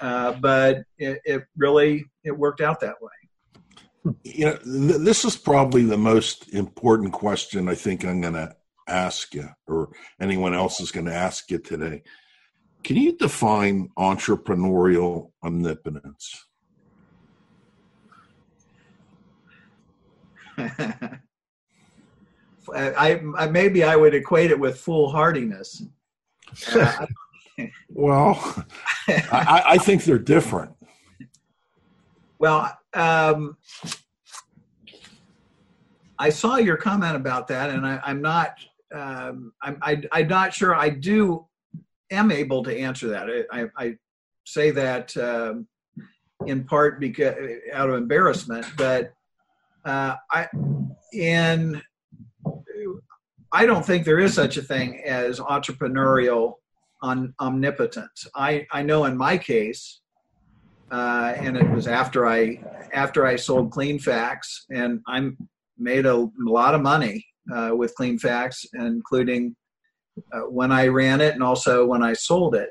Speaker 5: uh, but it, it, really it worked out that way.
Speaker 4: You know, th- this is probably the most important question I think I'm going to ask you, or anyone else is going to ask you today. Can you define entrepreneurial omnipotence?
Speaker 5: I, I, maybe I would equate it with foolhardiness.
Speaker 4: Uh, well, I, I, think they're different.
Speaker 5: Well, um, I saw your comment about that, and I, am not. Um, I'm, I, am not sure. I do am able to answer that. I, I say that um, in part because out of embarrassment, but uh, I in I don't think there is such a thing as entrepreneurial on omnipotence. I, I know in my case, uh, and it was after I after I sold Cleanfax, and I made a, lot of money uh, with Facts, including uh, when I ran it and also when I sold it.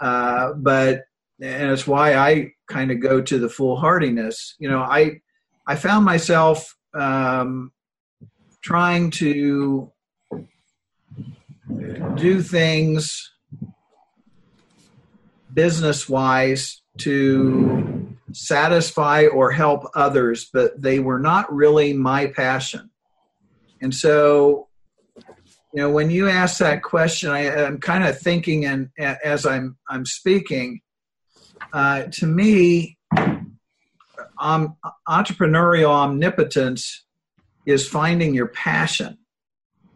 Speaker 5: Uh, but and it's why I kind of go to the foolhardiness. You know, I I found myself um, trying to do things business wise to satisfy or help others, but they were not really my passion. And so you know, when you ask that question, I, am kind of thinking, and as I'm I'm speaking, uh, to me, um, entrepreneurial omnipotence is finding your passion.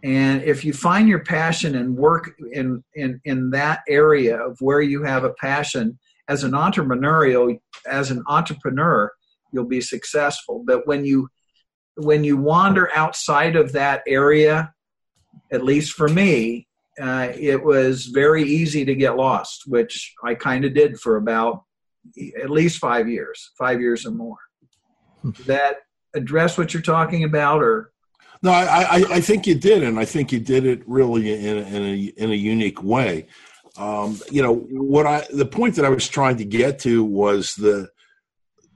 Speaker 5: And if you find your passion and work in, in, in that area of where you have a passion as an entrepreneurial, as an entrepreneur, you'll be successful. But when you when you wander outside of that area, at least for me, uh, it was very easy to get lost, which I kind of did for about at least five years, five years or more. Does that address what you're talking about, or?
Speaker 4: No, I, I, I think you did, and I think you did it really in, in a in a unique way. Um, you know what I the point that I was trying to get to was the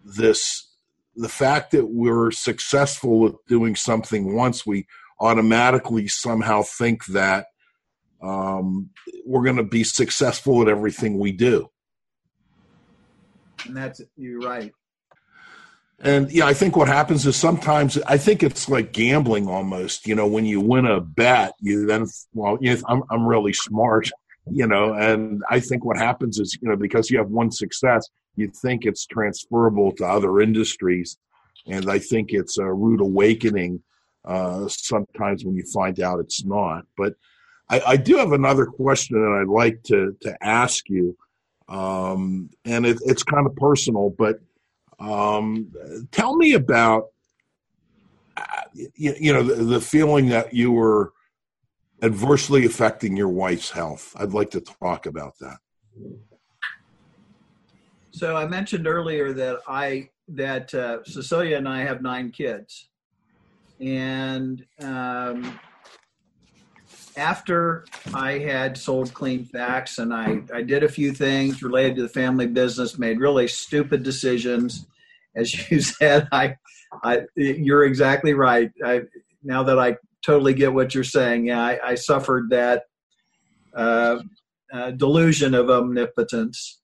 Speaker 4: this the fact that we're successful at doing something once we automatically somehow think that um, we're going to be successful at everything we do.
Speaker 5: And that's you're right.
Speaker 4: And yeah, I think what happens is sometimes I think it's like gambling almost. You know, when you win a bet, you then well, you know, I'm I'm really smart, you know, and I think what happens is you know because you have one success, you think it's transferable to other industries, and I think it's a rude awakening uh, sometimes when you find out it's not. But I, I do have another question that I'd like to to ask you, um, and it, it's kind of personal, but um, tell me about uh, you, you know the, the, feeling that you were adversely affecting your wife's health. I'd like to talk about that.
Speaker 5: So I mentioned earlier that I that uh, Cecilia and I have nine kids, and um, after I had sold Cleanfax and I, I did a few things related to the family business, made really stupid decisions. As you said, I, I you're exactly right. I, now that I totally get what you're saying, yeah, I, I suffered that uh, uh, delusion of omnipotence.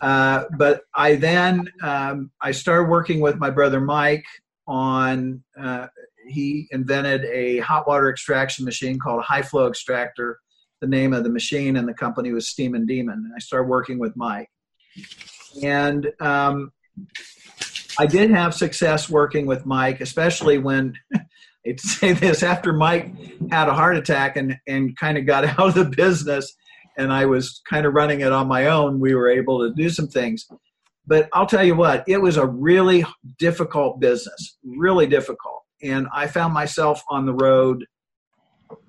Speaker 5: Uh, but I then um, I started working with my brother Mike on uh, he invented a hot water extraction machine called high flow extractor. The name of the machine and the company was Steamin' Demon. And I started working with Mike. And um, I did have success working with Mike, especially when, I to say this, after Mike had a heart attack and, and kind of got out of the business and I was kind of running it on my own, we were able to do some things. But I'll tell you what, it was a really difficult business, really difficult and I found myself on the road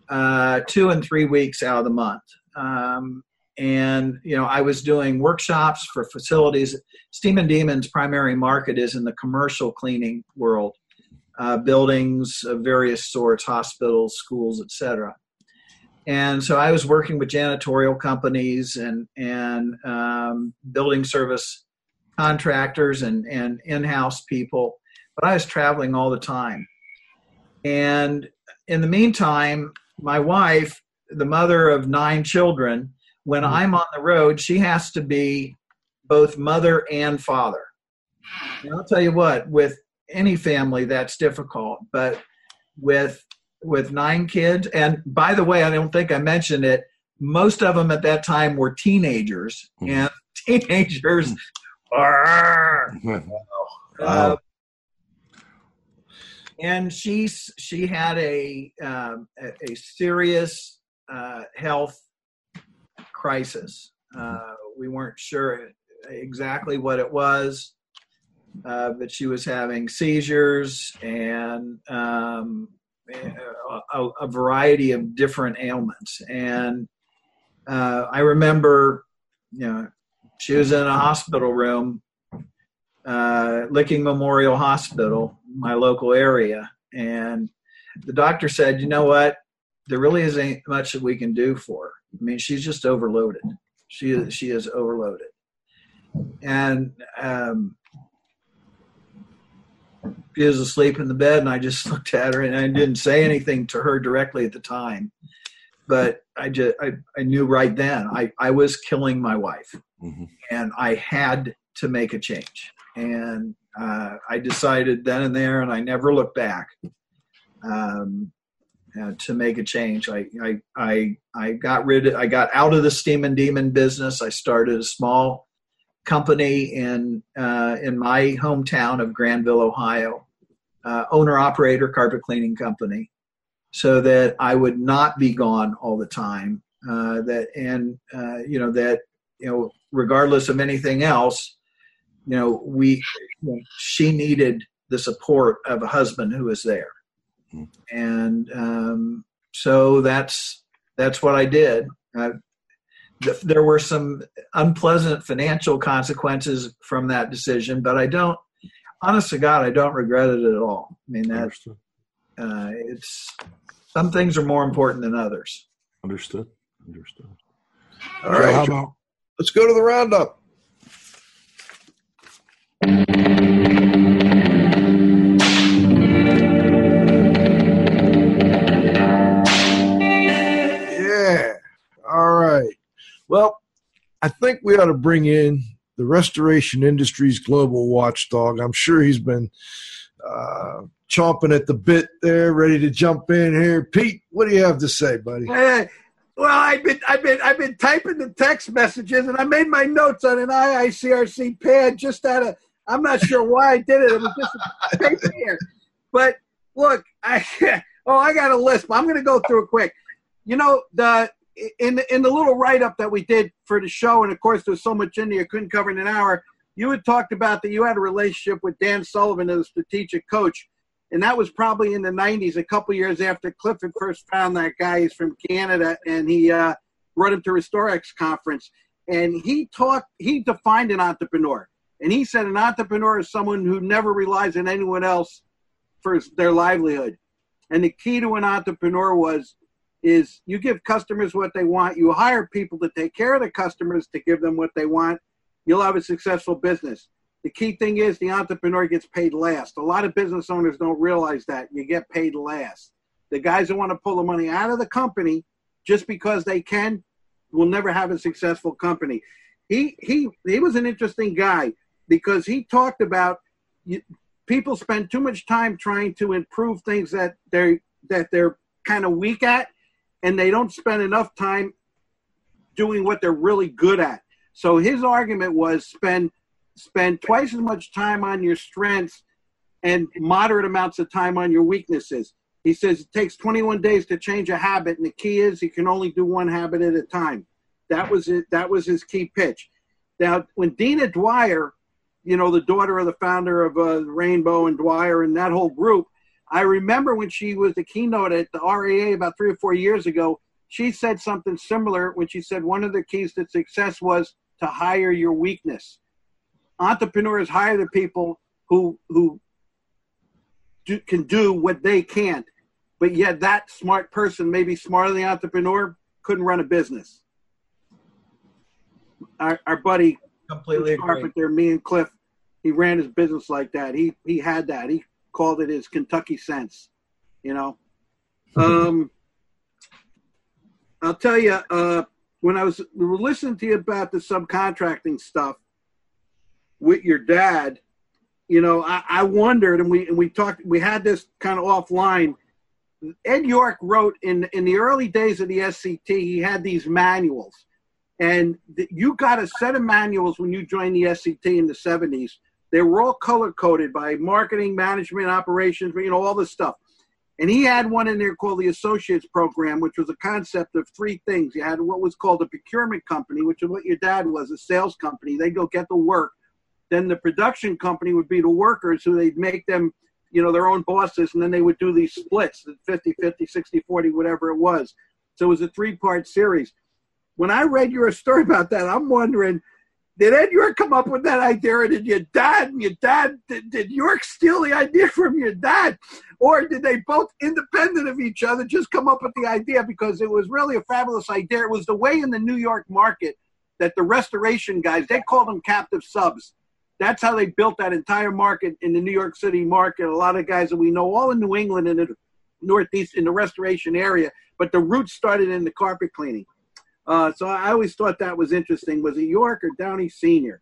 Speaker 5: uh, two and three weeks out of the month. Um, and you know, I was doing workshops for facilities. Steamin' Demon's primary market is in the commercial cleaning world, uh, buildings of various sorts, hospitals, schools, etc. And so I was working with janitorial companies and and um, building service contractors and and in-house people, but I was traveling all the time. And in the meantime, my wife, the mother of nine children, when mm-hmm. I'm on the road, she has to be both mother and father. And I'll tell you what, with any family, that's difficult. But with with nine kids, and by the way, I don't think I mentioned it. Most of them at that time were teenagers, mm-hmm. and teenagers are. Uh, and she's she had a um, a, a, serious uh, health crisis. Uh, we weren't sure exactly what it was, uh, but she was having seizures and um, a, a, variety of different ailments. And uh, I remember, you know, she was in a hospital room uh, Licking Memorial Hospital, my local area, and the doctor said, "You know what? There really isn't much that we can do for her. I mean, she's just overloaded. She is she is overloaded." And um, she was asleep in the bed, and I just looked at her, and I didn't say anything to her directly at the time, but I just I, I knew right then I I was killing my wife, mm-hmm. and I had to make a change and uh, I decided then and there, and I never looked back. Um, uh, to make a change. I, I, I, I got rid of, I got out of the Steamin' Demon business. I started a small company in, uh, in my hometown of Granville, Ohio, uh, owner operator carpet cleaning company so that I would not be gone all the time. Uh, that, and, uh, you know, that, you know, regardless of anything else, you know, we, she needed the support of a husband who was there and um, so that's that's what I did. Uh, th- there were some unpleasant financial consequences from that decision, but I don't. Honest to God, I don't regret it at all. I mean that uh, it's some things are more important than others.
Speaker 4: Understood. Understood.
Speaker 2: All right,
Speaker 4: how about
Speaker 2: let's go to the roundup. Yeah. All right. Well, I think we ought to bring in the restoration industry's global watchdog. I'm sure he's been uh, chomping at the bit there, ready to jump in here. Pete, what do you have to say, buddy?
Speaker 6: Eh, well, I've been I've been I've been typing the text messages, and I made my notes on an IICRC pad just out of I'm not sure why I did it. It was just a paper. But look, I oh I got a list, but I'm going to go through it quick. You know the in the, in the little write up that we did for the show, and of course there's so much in there, you couldn't cover in an hour. You had talked about that you had a relationship with Dan Sullivan as a strategic coach, and that was probably in the 90s, a couple years after Clifford first found that guy. He's from Canada, and he uh, brought him to Restorex conference, and he talked. He defined an entrepreneur, and he said an entrepreneur is someone who never relies on anyone else for their livelihood. And the key to an entrepreneur was is you give customers what they want, you hire people to take care of the customers to give them what they want, you'll have a successful business. The key thing is the entrepreneur gets paid last. A lot of business owners don't realize that. You get paid last. The guys that want to pull the money out of the company just because they can will never have a successful company. He he he was an interesting guy because he talked about you, people spend too much time trying to improve things that they're that they're kind of weak at and they don't spend enough time doing what they're really good at. So his argument was spend spend twice as much time on your strengths and moderate amounts of time on your weaknesses. He says it takes 21 days to change a habit, and the key is you can only do one habit at a time. That was it. That was his key pitch. Now, when Dina Dwyer, you know, the daughter of the founder of uh, Rainbow and Dwyer and that whole group, I remember when she was the keynote at the REA about three or four years ago, she said something similar when she said one of the keys to success was to hire your weakness. Entrepreneurs hire the people who who do, can do what they can't, but yet that smart person, maybe smarter than the entrepreneur, couldn't run a business. Our, our buddy
Speaker 5: Completely agree.
Speaker 6: Carpenter, me and Cliff, he ran his business like that. He he had that. He called it his Kentucky sense, you know. Um, I'll tell you, uh, when I was listening to you about the subcontracting stuff with your dad, you know, I, I wondered, and we and we talked, we had this kind of offline. Ed York wrote in in the early days of the SCT, he had these manuals, and th- you got a set of manuals when you joined the SCT in the '70s. They were all color coded by marketing, management, operations, you know, all this stuff. And he had one in there called the Associates Program, which was a concept of three things. You had what was called a procurement company, which is what your dad was, a sales company. They'd go get the work. Then the production company would be the workers who they'd make them, you know, their own bosses, and then they would do these splits, the 50, 50, 60, 40, whatever it was. So it was a three part series. When I read your story about that, I'm wondering, did Ed York come up with that idea, or did your dad and your dad did, did York steal the idea from your dad, or did they both, independent of each other, just come up with the idea because it was really a fabulous idea? It was the way in the New York market that the restoration guys they called them captive subs. That's how they built that entire market in the New York City market. A lot of guys that we know, all in New England and the Northeast in the restoration area, but the roots started in the carpet cleaning. Uh, so I always thought that was interesting. Was it York or Downey Senior?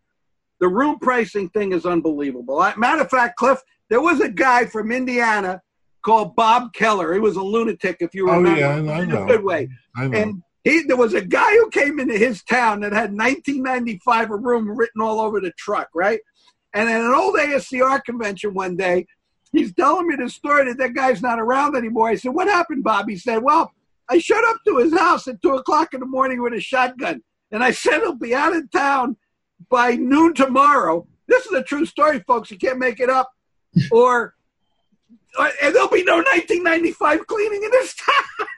Speaker 6: The room pricing thing is unbelievable. Matter of fact, Cliff, there was a guy from Indiana called Bob Keller. He was a lunatic, if you
Speaker 4: Oh,
Speaker 6: remember,
Speaker 4: yeah, I know.
Speaker 6: in a good way.
Speaker 4: I know.
Speaker 6: And he, there was a guy who came into his town that had 1995 a room written all over the truck, right? And at an old ASCR convention one day, he's telling me the story that that guy's not around anymore. I said, "What happened, Bob?" He said, "Well, I showed up to his house at two o'clock in the morning with a shotgun, and I said he'll be out of town by noon tomorrow." This is a true story, folks. You can't make it up. Or, or and there'll be no 1995 cleaning in this town.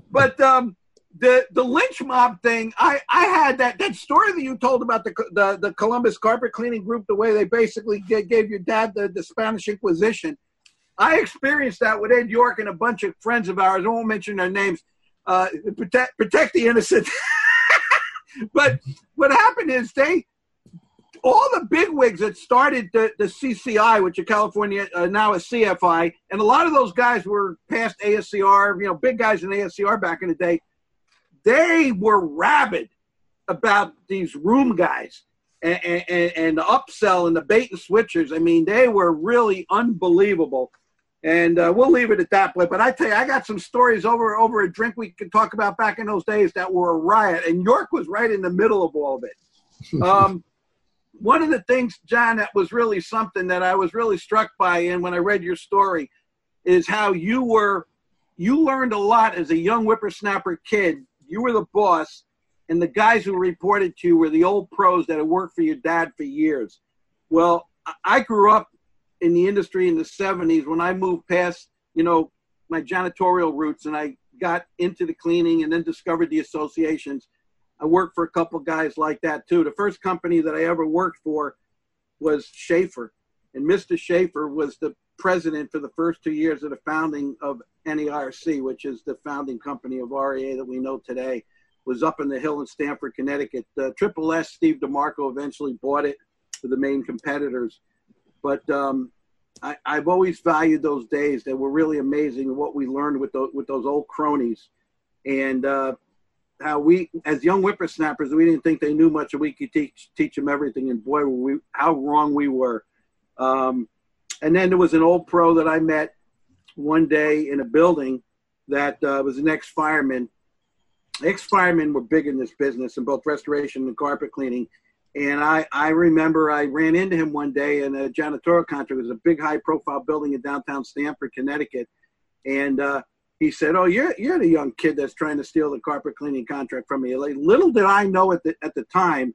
Speaker 6: but um, the the lynch mob thing, I I had that that story that you told about the the, the Columbus carpet cleaning group, the way they basically gave, gave your dad the, the Spanish Inquisition. I experienced that with Ed York and a bunch of friends of ours. I won't mention their names. Uh, protect protect the innocent. but what happened is they all the big wigs that started the, the CCI, which is California uh, now is CFI, and a lot of those guys were past ASCR, you know, big guys in ASCR back in the day. They were rabid about these room guys and, and, and the upsell and the bait and switchers. I mean, they were really unbelievable. And uh, we'll leave it at that. But, but I tell you, I got some stories over over a drink we could talk about back in those days that were a riot. And York was right in the middle of all of it. Um, one of the things, John, that was really something that I was really struck by, and when I read your story, is how you were, you learned a lot as a young whippersnapper kid. You were the boss, and the guys who reported to you were the old pros that had worked for your dad for years. Well, I grew up in the industry in the 70s when I moved past, you know, my janitorial roots and I got into the cleaning and then discovered the associations. I worked for a couple guys like that too. The first company that I ever worked for was Schaefer, and Mr. Schaefer was the president for the first two years of the founding of NERC, which is the founding company of RIA that we know today. Was up in the hill in Stamford, Connecticut. Uh, Triple S, Steve DeMarco eventually bought it for the main competitors. But um, I, have always valued those days. They were really amazing what we learned with those, with those old cronies. And uh, how we, as young whippersnappers, we didn't think they knew much, and we could teach teach them everything. And boy, we how wrong we were. Um, and then there was an old pro that I met one day in a building that uh, was an ex fireman. Ex firemen were big in this business in both restoration and carpet cleaning. And I, I remember I ran into him one day in a janitorial contract. It was a big, high profile building in downtown Stamford, Connecticut. And uh, he said, "Oh, you're you're the young kid that's trying to steal the carpet cleaning contract from me." Like, little did I know at the at the time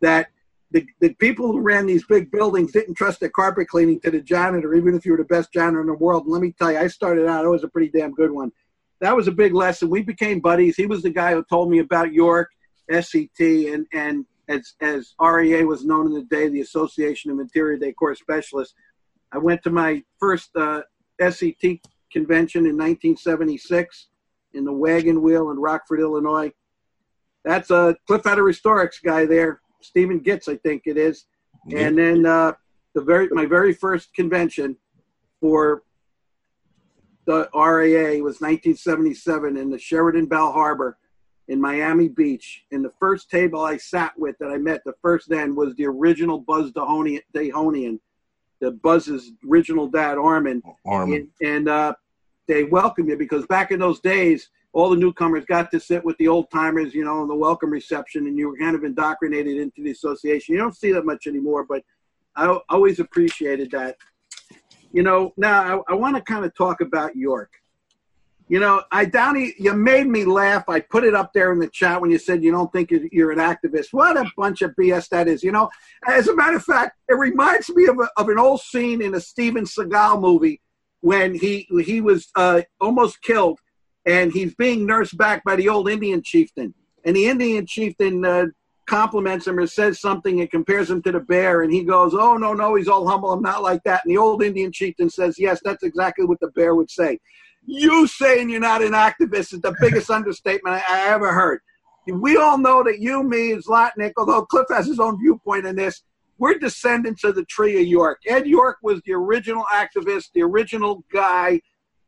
Speaker 6: that the, the people who ran these big buildings didn't trust the carpet cleaning to the janitor, even if you were the best janitor in the world. And let me tell you, I started out; I was a pretty damn good one. That was a big lesson. We became buddies. He was the guy who told me about York, SCT, and and as as RIA was known in the day, the Association of Interior Decor Specialists. I went to my first uh, SCT convention in 1976 in the Wagon Wheel in Rockford, Illinois. That's a Cliff Hatter Restorix guy there, Stephen Gitz, I think it is. Yeah. And then uh, the very my very first convention for the RIA was 1977 in the Sheraton Bal Harbour in Miami Beach. And the first table I sat with that I met the first then was the original Buzz Dahonian, the Buzz's original dad, Armin.
Speaker 4: Armin.
Speaker 6: And, and uh, they welcome you because back in those days, all the newcomers got to sit with the old timers, you know, in the welcome reception, and you were kind of indoctrinated into the association. You don't see that much anymore, but I always appreciated that. You know, now I, I want to kind of talk about York. You know, I Downey, you made me laugh. I put it up there in the chat when you said you don't think you're an activist. What a bunch of BS that is. You know, as a matter of fact, it reminds me of, a, of an old scene in a Steven Seagal movie when he he was uh, almost killed, and he's being nursed back by the old Indian chieftain, and the Indian chieftain uh, compliments him or says something and compares him to the bear, and he goes, "Oh no, no, he's all humble. I'm not like that." And the old Indian chieftain says, "Yes, that's exactly what the bear would say." You saying you're not an activist is the biggest understatement I, I, ever heard. We all know that you, me, Zlotnick, although Cliff has his own viewpoint in this, we're descendants of the tree of York. Ed York was the original activist, the original guy,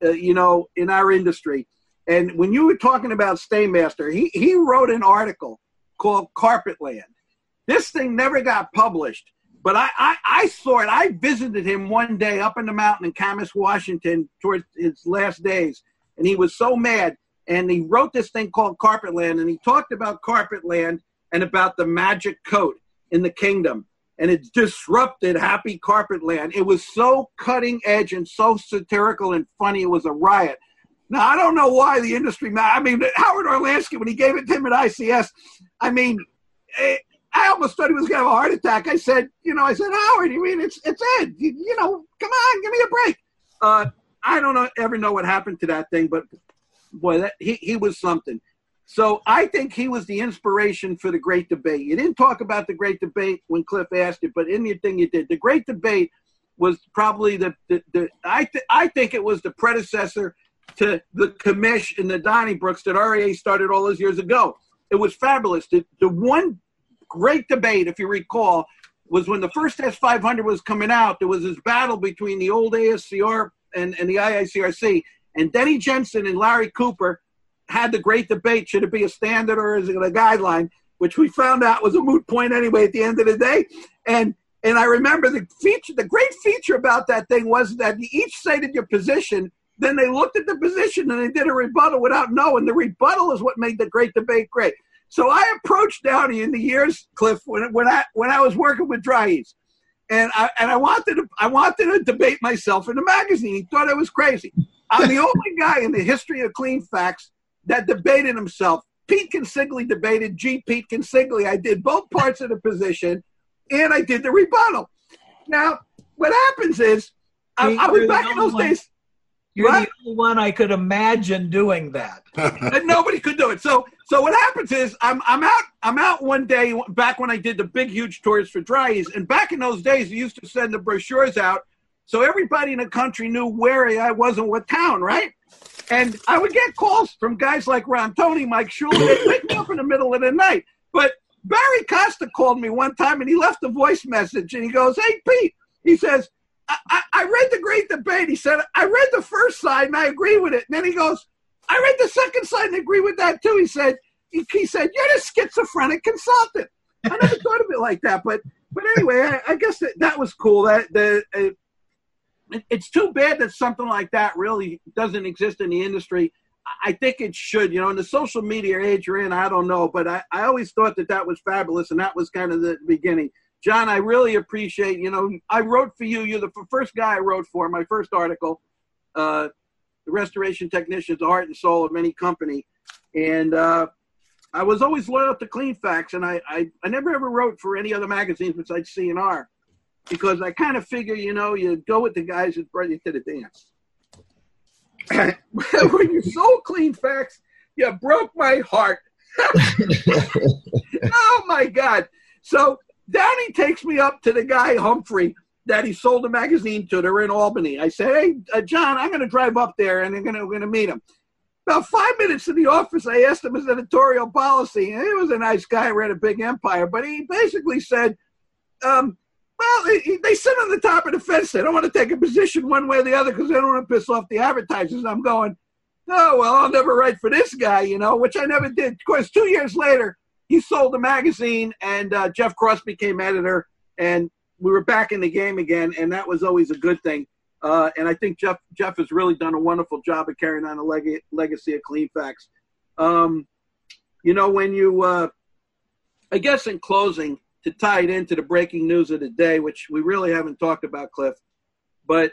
Speaker 6: uh, you know, in our industry. And when you were talking about Staymaster, he, he wrote an article called Carpetland. This thing never got published, but I, I, I saw it. I visited him one day up in the mountain in Camas, Washington, towards his last days, and he was so mad. And he wrote this thing called Carpetland, and he talked about Carpetland and about the magic coat in the kingdom. And it disrupted Happy Carpetland. It was so cutting edge and so satirical and funny. It was a riot. Now I don't know why the industry. I mean, Howard Orlansky when he gave it to him at ICS, I mean, eh, I almost thought he was going to have a heart attack. I said, you know, I said, Howard, you mean it's it's Ed? You, you know, come on, give me a break. Uh, I don't know, ever know what happened to that thing, but boy, that, he he was something. So I think he was the inspiration for the Great Debate. You didn't talk about the Great Debate when Cliff asked you, but in the thing you did, the Great Debate was probably the the, the I th- I think it was the predecessor to the commish and the Donnybrooks that RIA started all those years ago. It was fabulous. The, the one great debate, if you recall, was when the first S500 was coming out, there was this battle between the old ASCR and, and the IICRC. And Denny Jensen and Larry Cooper had the great debate should it be a standard or is it a guideline, which we found out was a moot point anyway at the end of the day. And and I remember the feature, the great feature about that thing was that each stated your position then they looked at the position and they did a rebuttal without knowing. The rebuttal is what made the great debate great. So I approached Downey in the years, Cliff, when, when I when I was working with Dri-Eaz, and I and I wanted to I wanted to debate myself in the magazine. He thought I was crazy. I'm the only guy in the history of Cleanfax that debated himself. Pete Consigli debated G. Pete Consigli. I did both parts of the position, and I did the rebuttal. Now, what happens is, I, I was back in those days.
Speaker 5: You're the only one I could imagine doing that.
Speaker 6: and nobody could do it. So so what happens is I'm I'm out I'm out one day back when I did the big huge tours for Dri-Eaz, and back in those days we used to send the brochures out so everybody in the country knew where I was and what town, right? And I would get calls from guys like Ron Tony, Mike Schuler. They'd wake me up in the middle of the night. But Barry Costa called me one time and he left a voice message and he goes, Hey Pete, he says, I, I, read the great debate. He said, I read the first side and I agree with it. And then he goes, I read the second side and agree with that too. He said, he, he said, you're the schizophrenic consultant. I never thought of it like that, but but anyway, I, I guess that, that was cool. That the it, it's too bad that something like that really doesn't exist in the industry. I think it should. You know, in the social media age you're in, I don't know, but I, I always thought that that was fabulous, and that was kind of the beginning. John, I really appreciate, you know, I wrote for you. You're the first guy I wrote for, my first article, uh, The Restoration Technicians, the Heart and Soul of Any Company. And uh, I was always loyal to Cleanfax, and I, I, I never ever wrote for any other magazines besides C&R because I kind of figure, you know, you go with the guys that brought you to the dance. when you sold Cleanfax, you broke my heart. oh my God. So Downey takes me up to the guy Humphrey that he sold the magazine to. They're in Albany. I say, hey, uh, John, I'm going to drive up there and I'm going to meet him. About five minutes in the office, I asked him his editorial policy, and he was a nice guy, ran a big empire, but he basically said, um, well, he, they sit on the top of the fence. They don't want to take a position one way or the other because they don't want to piss off the advertisers. I'm going, oh, well, I'll never write for this guy, you know, which I never did. Of course, two years later, he sold the magazine, and uh, Jeff Cross became editor, and we were back in the game again, and that was always a good thing. Uh, and I think Jeff Jeff has really done a wonderful job of carrying on the leg- legacy of Cleanfax. Um, you know, when you, uh, I guess, in closing, to tie it into the breaking news of the day, which we really haven't talked about, Cliff, but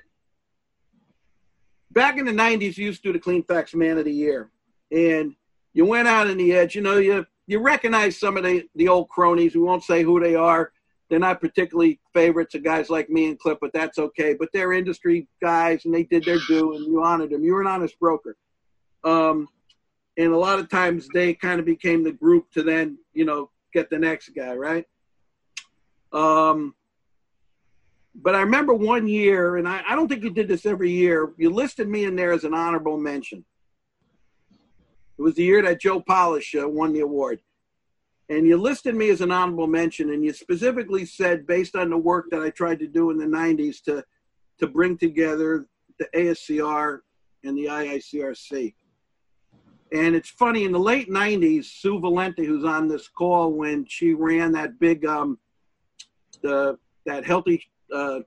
Speaker 6: back in the '90s, you used to do the Cleanfax Man of the Year, and you went out in the edge. You know, you you recognize some of the, the old cronies. We won't say who they are. They're not particularly favorites of guys like me and Cliff, but that's okay. But they're industry guys, and they did their due, and you honored them. You were an honest broker. Um, and a lot of times they kind of became the group to then, you know, get the next guy, right? Um, but I remember one year, and I, I don't think you did this every year, you listed me in there as an honorable mention. It was the year that Joe Polish uh, won the award. And you listed me as an honorable mention, and you specifically said, based on the work that I tried to do in the 90s to, to bring together the ASCR and the IICRC. And it's funny, in the late 90s, Sue Valente, who's on this call, when she ran that big, um, the that healthy uh,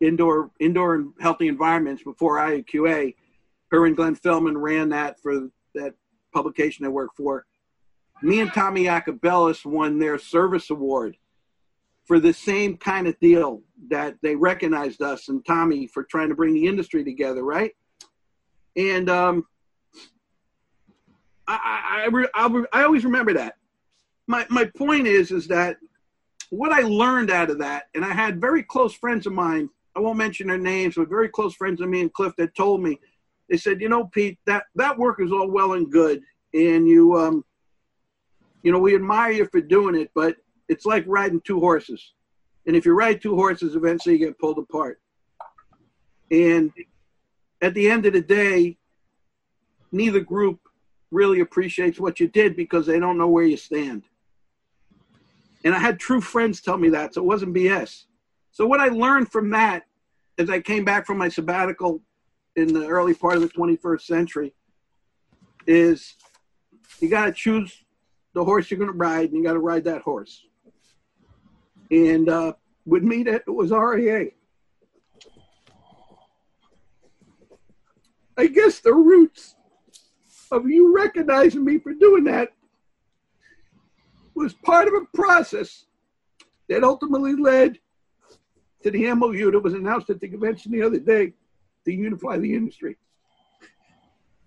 Speaker 6: indoor indoor and healthy environments before IAQA. Her and Glenn Feldman ran that for that publication I work for. Me and Tommy Yacobellis won their service award for the same kind of deal that they recognized us and Tommy for trying to bring the industry together, right? And um, I, I, I, I always remember that. My, my point is, is that what I learned out of that, and I had very close friends of mine, I won't mention their names, but very close friends of me and Cliff that told me, they said, you know, Pete, that, that work is all well and good. And you, um, you know, we admire you for doing it, but it's like riding two horses. And if you ride two horses, eventually you get pulled apart. And at the end of the day, neither group really appreciates what you did because they don't know where you stand. And I had true friends tell me that, so it wasn't BS. So what I learned from that as I came back from my sabbatical in the early part of the 21st century is you got to choose the horse you're going to ride and you got to ride that horse. And uh, with me, that was RIA. I guess the roots of you recognizing me for doing that was part of a process that ultimately led to the MOU that was announced at the convention the other day to unify the industry.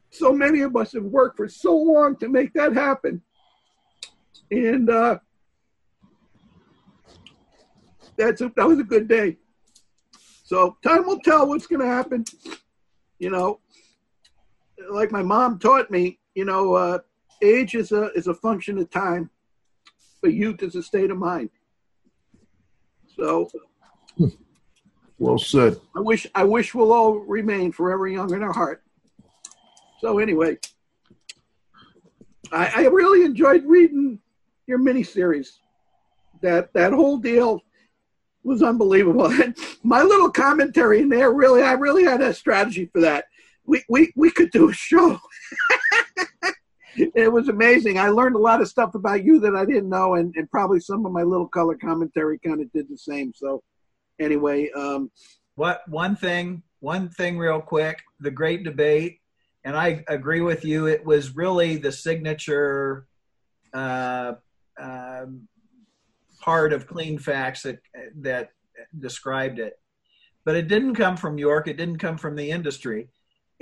Speaker 6: So many of us have worked for so long to make that happen. And uh, that's a, that was a good day. So time will tell what's going to happen. You know, like my mom taught me, you know, uh, age is a is a function of time, but youth is a state of mind. So,
Speaker 2: well said.
Speaker 6: I wish I wish we'll all remain forever young in our heart. So anyway, I, I really enjoyed reading your miniseries. That that whole deal was unbelievable. And my little commentary in there really, I really had a strategy for that we, we, we could do a show. it was amazing. I learned a lot of stuff about you that I didn't know, and, and probably some of my little color commentary kind of did the same. So, anyway, um,
Speaker 5: what one thing, one thing, real quick, the great debate, and I agree with you. It was really the signature uh, uh, part of Cleanfax that that described it. But it didn't come from York. It didn't come from the industry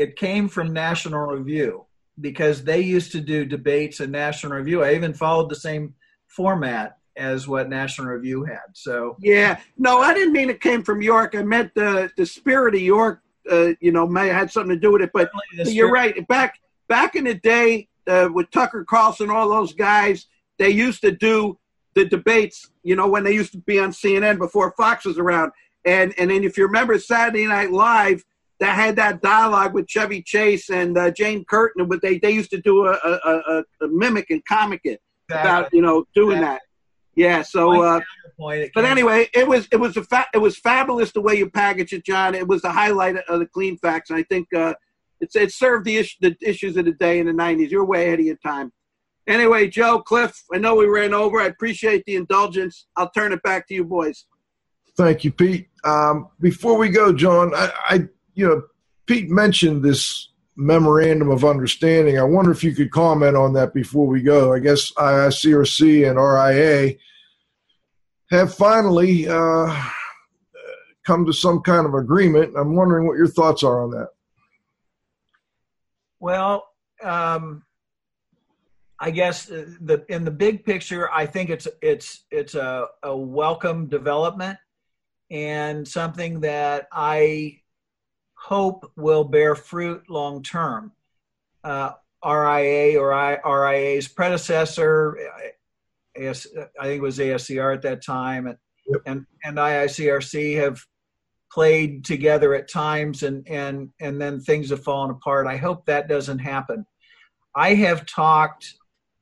Speaker 5: it came from National Review because they used to do debates in National Review. I even followed the same format as what National Review had. So
Speaker 6: yeah, no, I didn't mean it came from York. I meant the the spirit of York. Uh, you know, may have had something to do with it. But you're right. Back back in the day uh, with Tucker Carlson, all those guys, they used to do the debates. You know, when they used to be on CNN before Fox was around. And and then if you remember Saturday Night Live, that had that dialogue with Chevy Chase and uh, Jane Curtin, but they, they used to do a, a, a, a mimic and comic it exactly. about you know doing exactly. that. Yeah. So, uh, but anyway, it was it was a fa- it was fabulous the way you package it, John. It was the highlight of the Cleanfax, and I think uh, it's it served the issue the issues of the day in the '90s. You're way ahead of your time. Anyway, Joe, Cliff, I know we ran over. I appreciate the indulgence. I'll turn it back to you, boys.
Speaker 2: Thank you, Pete. Um, before we go, John, I, I you know, Pete mentioned this memorandum of understanding. I wonder if you could comment on that before we go. I guess IICRC and RIA have finally uh, come to some kind of agreement. I'm wondering what your thoughts are on that.
Speaker 5: Well, um, I guess the in the big picture, I think it's it's it's a, a welcome development and something that I hope will bear fruit long term. Uh, RIA or I, RIA's predecessor, AS, I think it was ASCR at that time, and, yep. and, and IICRC have played together at times and, and, and then things have fallen apart. I hope that doesn't happen. I have talked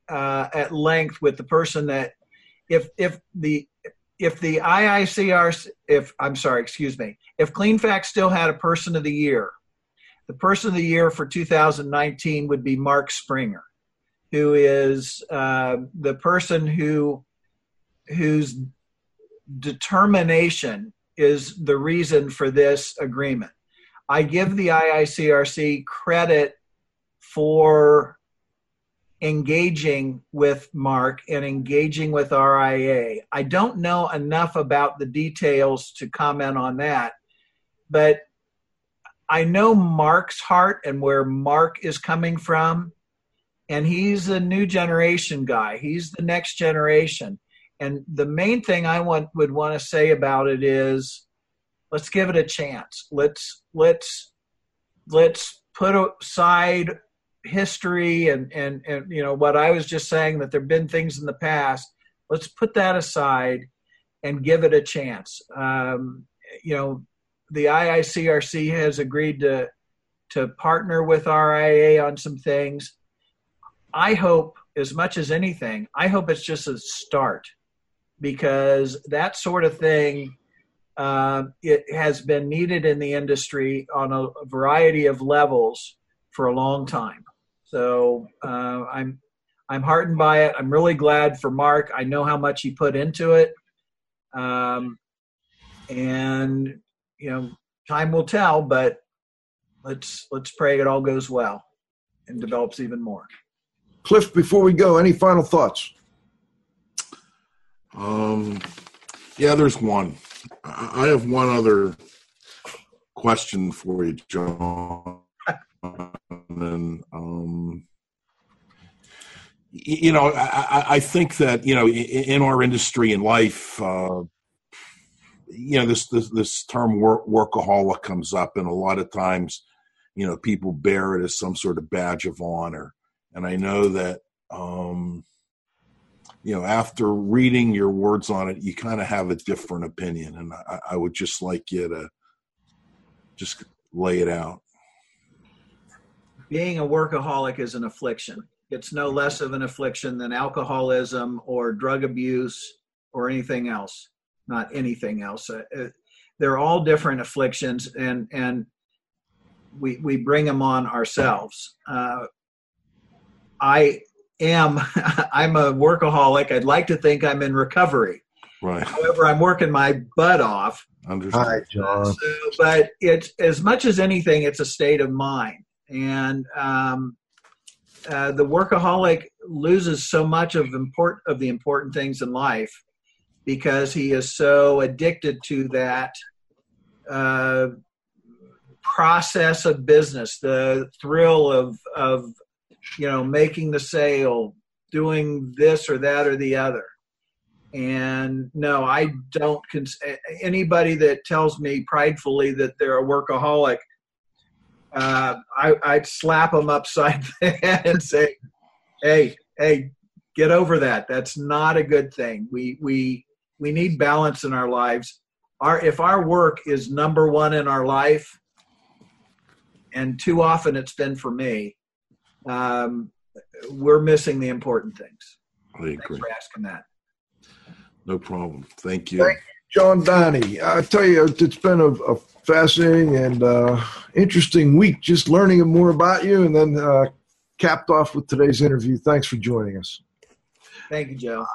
Speaker 5: uh, at length with the person that if if the if the IICR, if I'm sorry, excuse me, if Cleanfax still had a person of the year, the person of the year for 2019 would be Mark Springer, who is uh, the person who who's determination is the reason for this agreement. I give the IICRC credit for engaging with Mark and engaging with RIA. I don't know enough about the details to comment on that, but I know Mark's heart and where Mark is coming from. And he's a new generation guy. He's the next generation. And the main thing I want would want to say about it is let's give it a chance. Let's let's let's put aside history and and and you know what I was just saying that there've been things in the past. Let's put that aside and give it a chance. Um, you know, the IICRC has agreed to to partner with RIA on some things. I hope, as much as anything, I hope it's just a start because that sort of thing uh, it has been needed in the industry on a, variety of levels for a long time. So uh, I'm I'm heartened by it. I'm really glad for Mark. I know how much he put into it, um, and you know, time will tell. But let's let's pray it all goes well and develops even more.
Speaker 2: Cliff, before we go, any final thoughts?
Speaker 4: Um, yeah, there's one. I have one other question for you, John and um, you know, I, I, think that you know, in our industry and life, uh, you know, this, this this term work, workaholic comes up, and a lot of times, you know, people bear it as some sort of badge of honor. And I know that, um, you know, after reading your words on it, you kind of have a different opinion, and I, I would just like you to just lay it out
Speaker 5: being a workaholic is an affliction. It's no less of an affliction than alcoholism or drug abuse or anything else. Not anything else. Uh, uh, they're all different afflictions, and and we we bring them on ourselves. Uh, I am I'm a workaholic. I'd like to think I'm in recovery.
Speaker 4: Right.
Speaker 5: However, I'm working my butt off.
Speaker 4: Understood.
Speaker 2: Hi, John. So,
Speaker 5: but it's as much as anything, it's a state of mind and um, uh, the workaholic loses so much of import of the important things in life because he is so addicted to that uh, process of business, the thrill of of you know making the sale, doing this or that or the other. And no, I don't. Cons- anybody that tells me pridefully that they're a workaholic uh, I, would slap them upside the head and say, "Hey, hey, get over that. That's not a good thing. We we we need balance in our lives. Our if our work is number one in our life, and too often it's been for me, um, we're missing the important things.
Speaker 4: I agree.
Speaker 5: Thanks for asking that.
Speaker 4: No problem. Thank you.
Speaker 2: Thank you, John Downey. I tell you, it's been a, a fascinating and uh, interesting week just learning more about you and then uh, capped off with today's interview. Thanks for joining us.
Speaker 5: Thank you, Joe.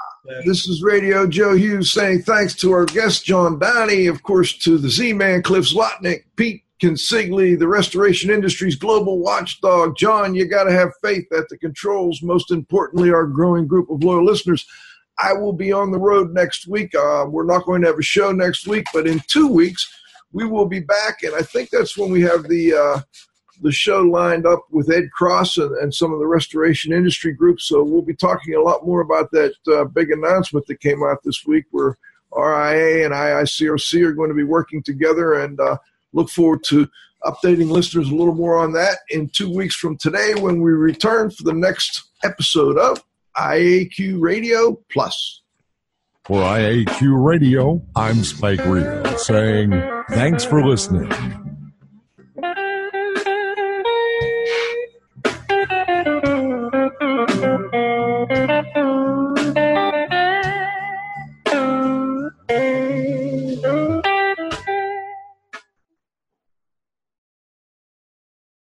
Speaker 2: This is Radio Joe Hughes saying thanks to our guest, John Downey, of course, to the Z Man, Cliff Zlotnick, Pete Consigli, the restoration industry's global watchdog. John, you got to have faith that the controls, most importantly, our growing group of loyal listeners. I will be on the road next week. Uh, we're not going to have a show next week, but in two weeks, we will be back, and I think that's when we have the uh, the show lined up with Ed Cross and, and, some of the restoration industry groups. So we'll be talking a lot more about that uh, big announcement that came out this week, where RIA and IICRC are going to be working together, and uh, look forward to updating listeners a little more on that in two weeks from today when we return for the next episode of IAQ Radio Plus.
Speaker 1: For IAQ Radio, I'm Spike Reed saying thanks for listening.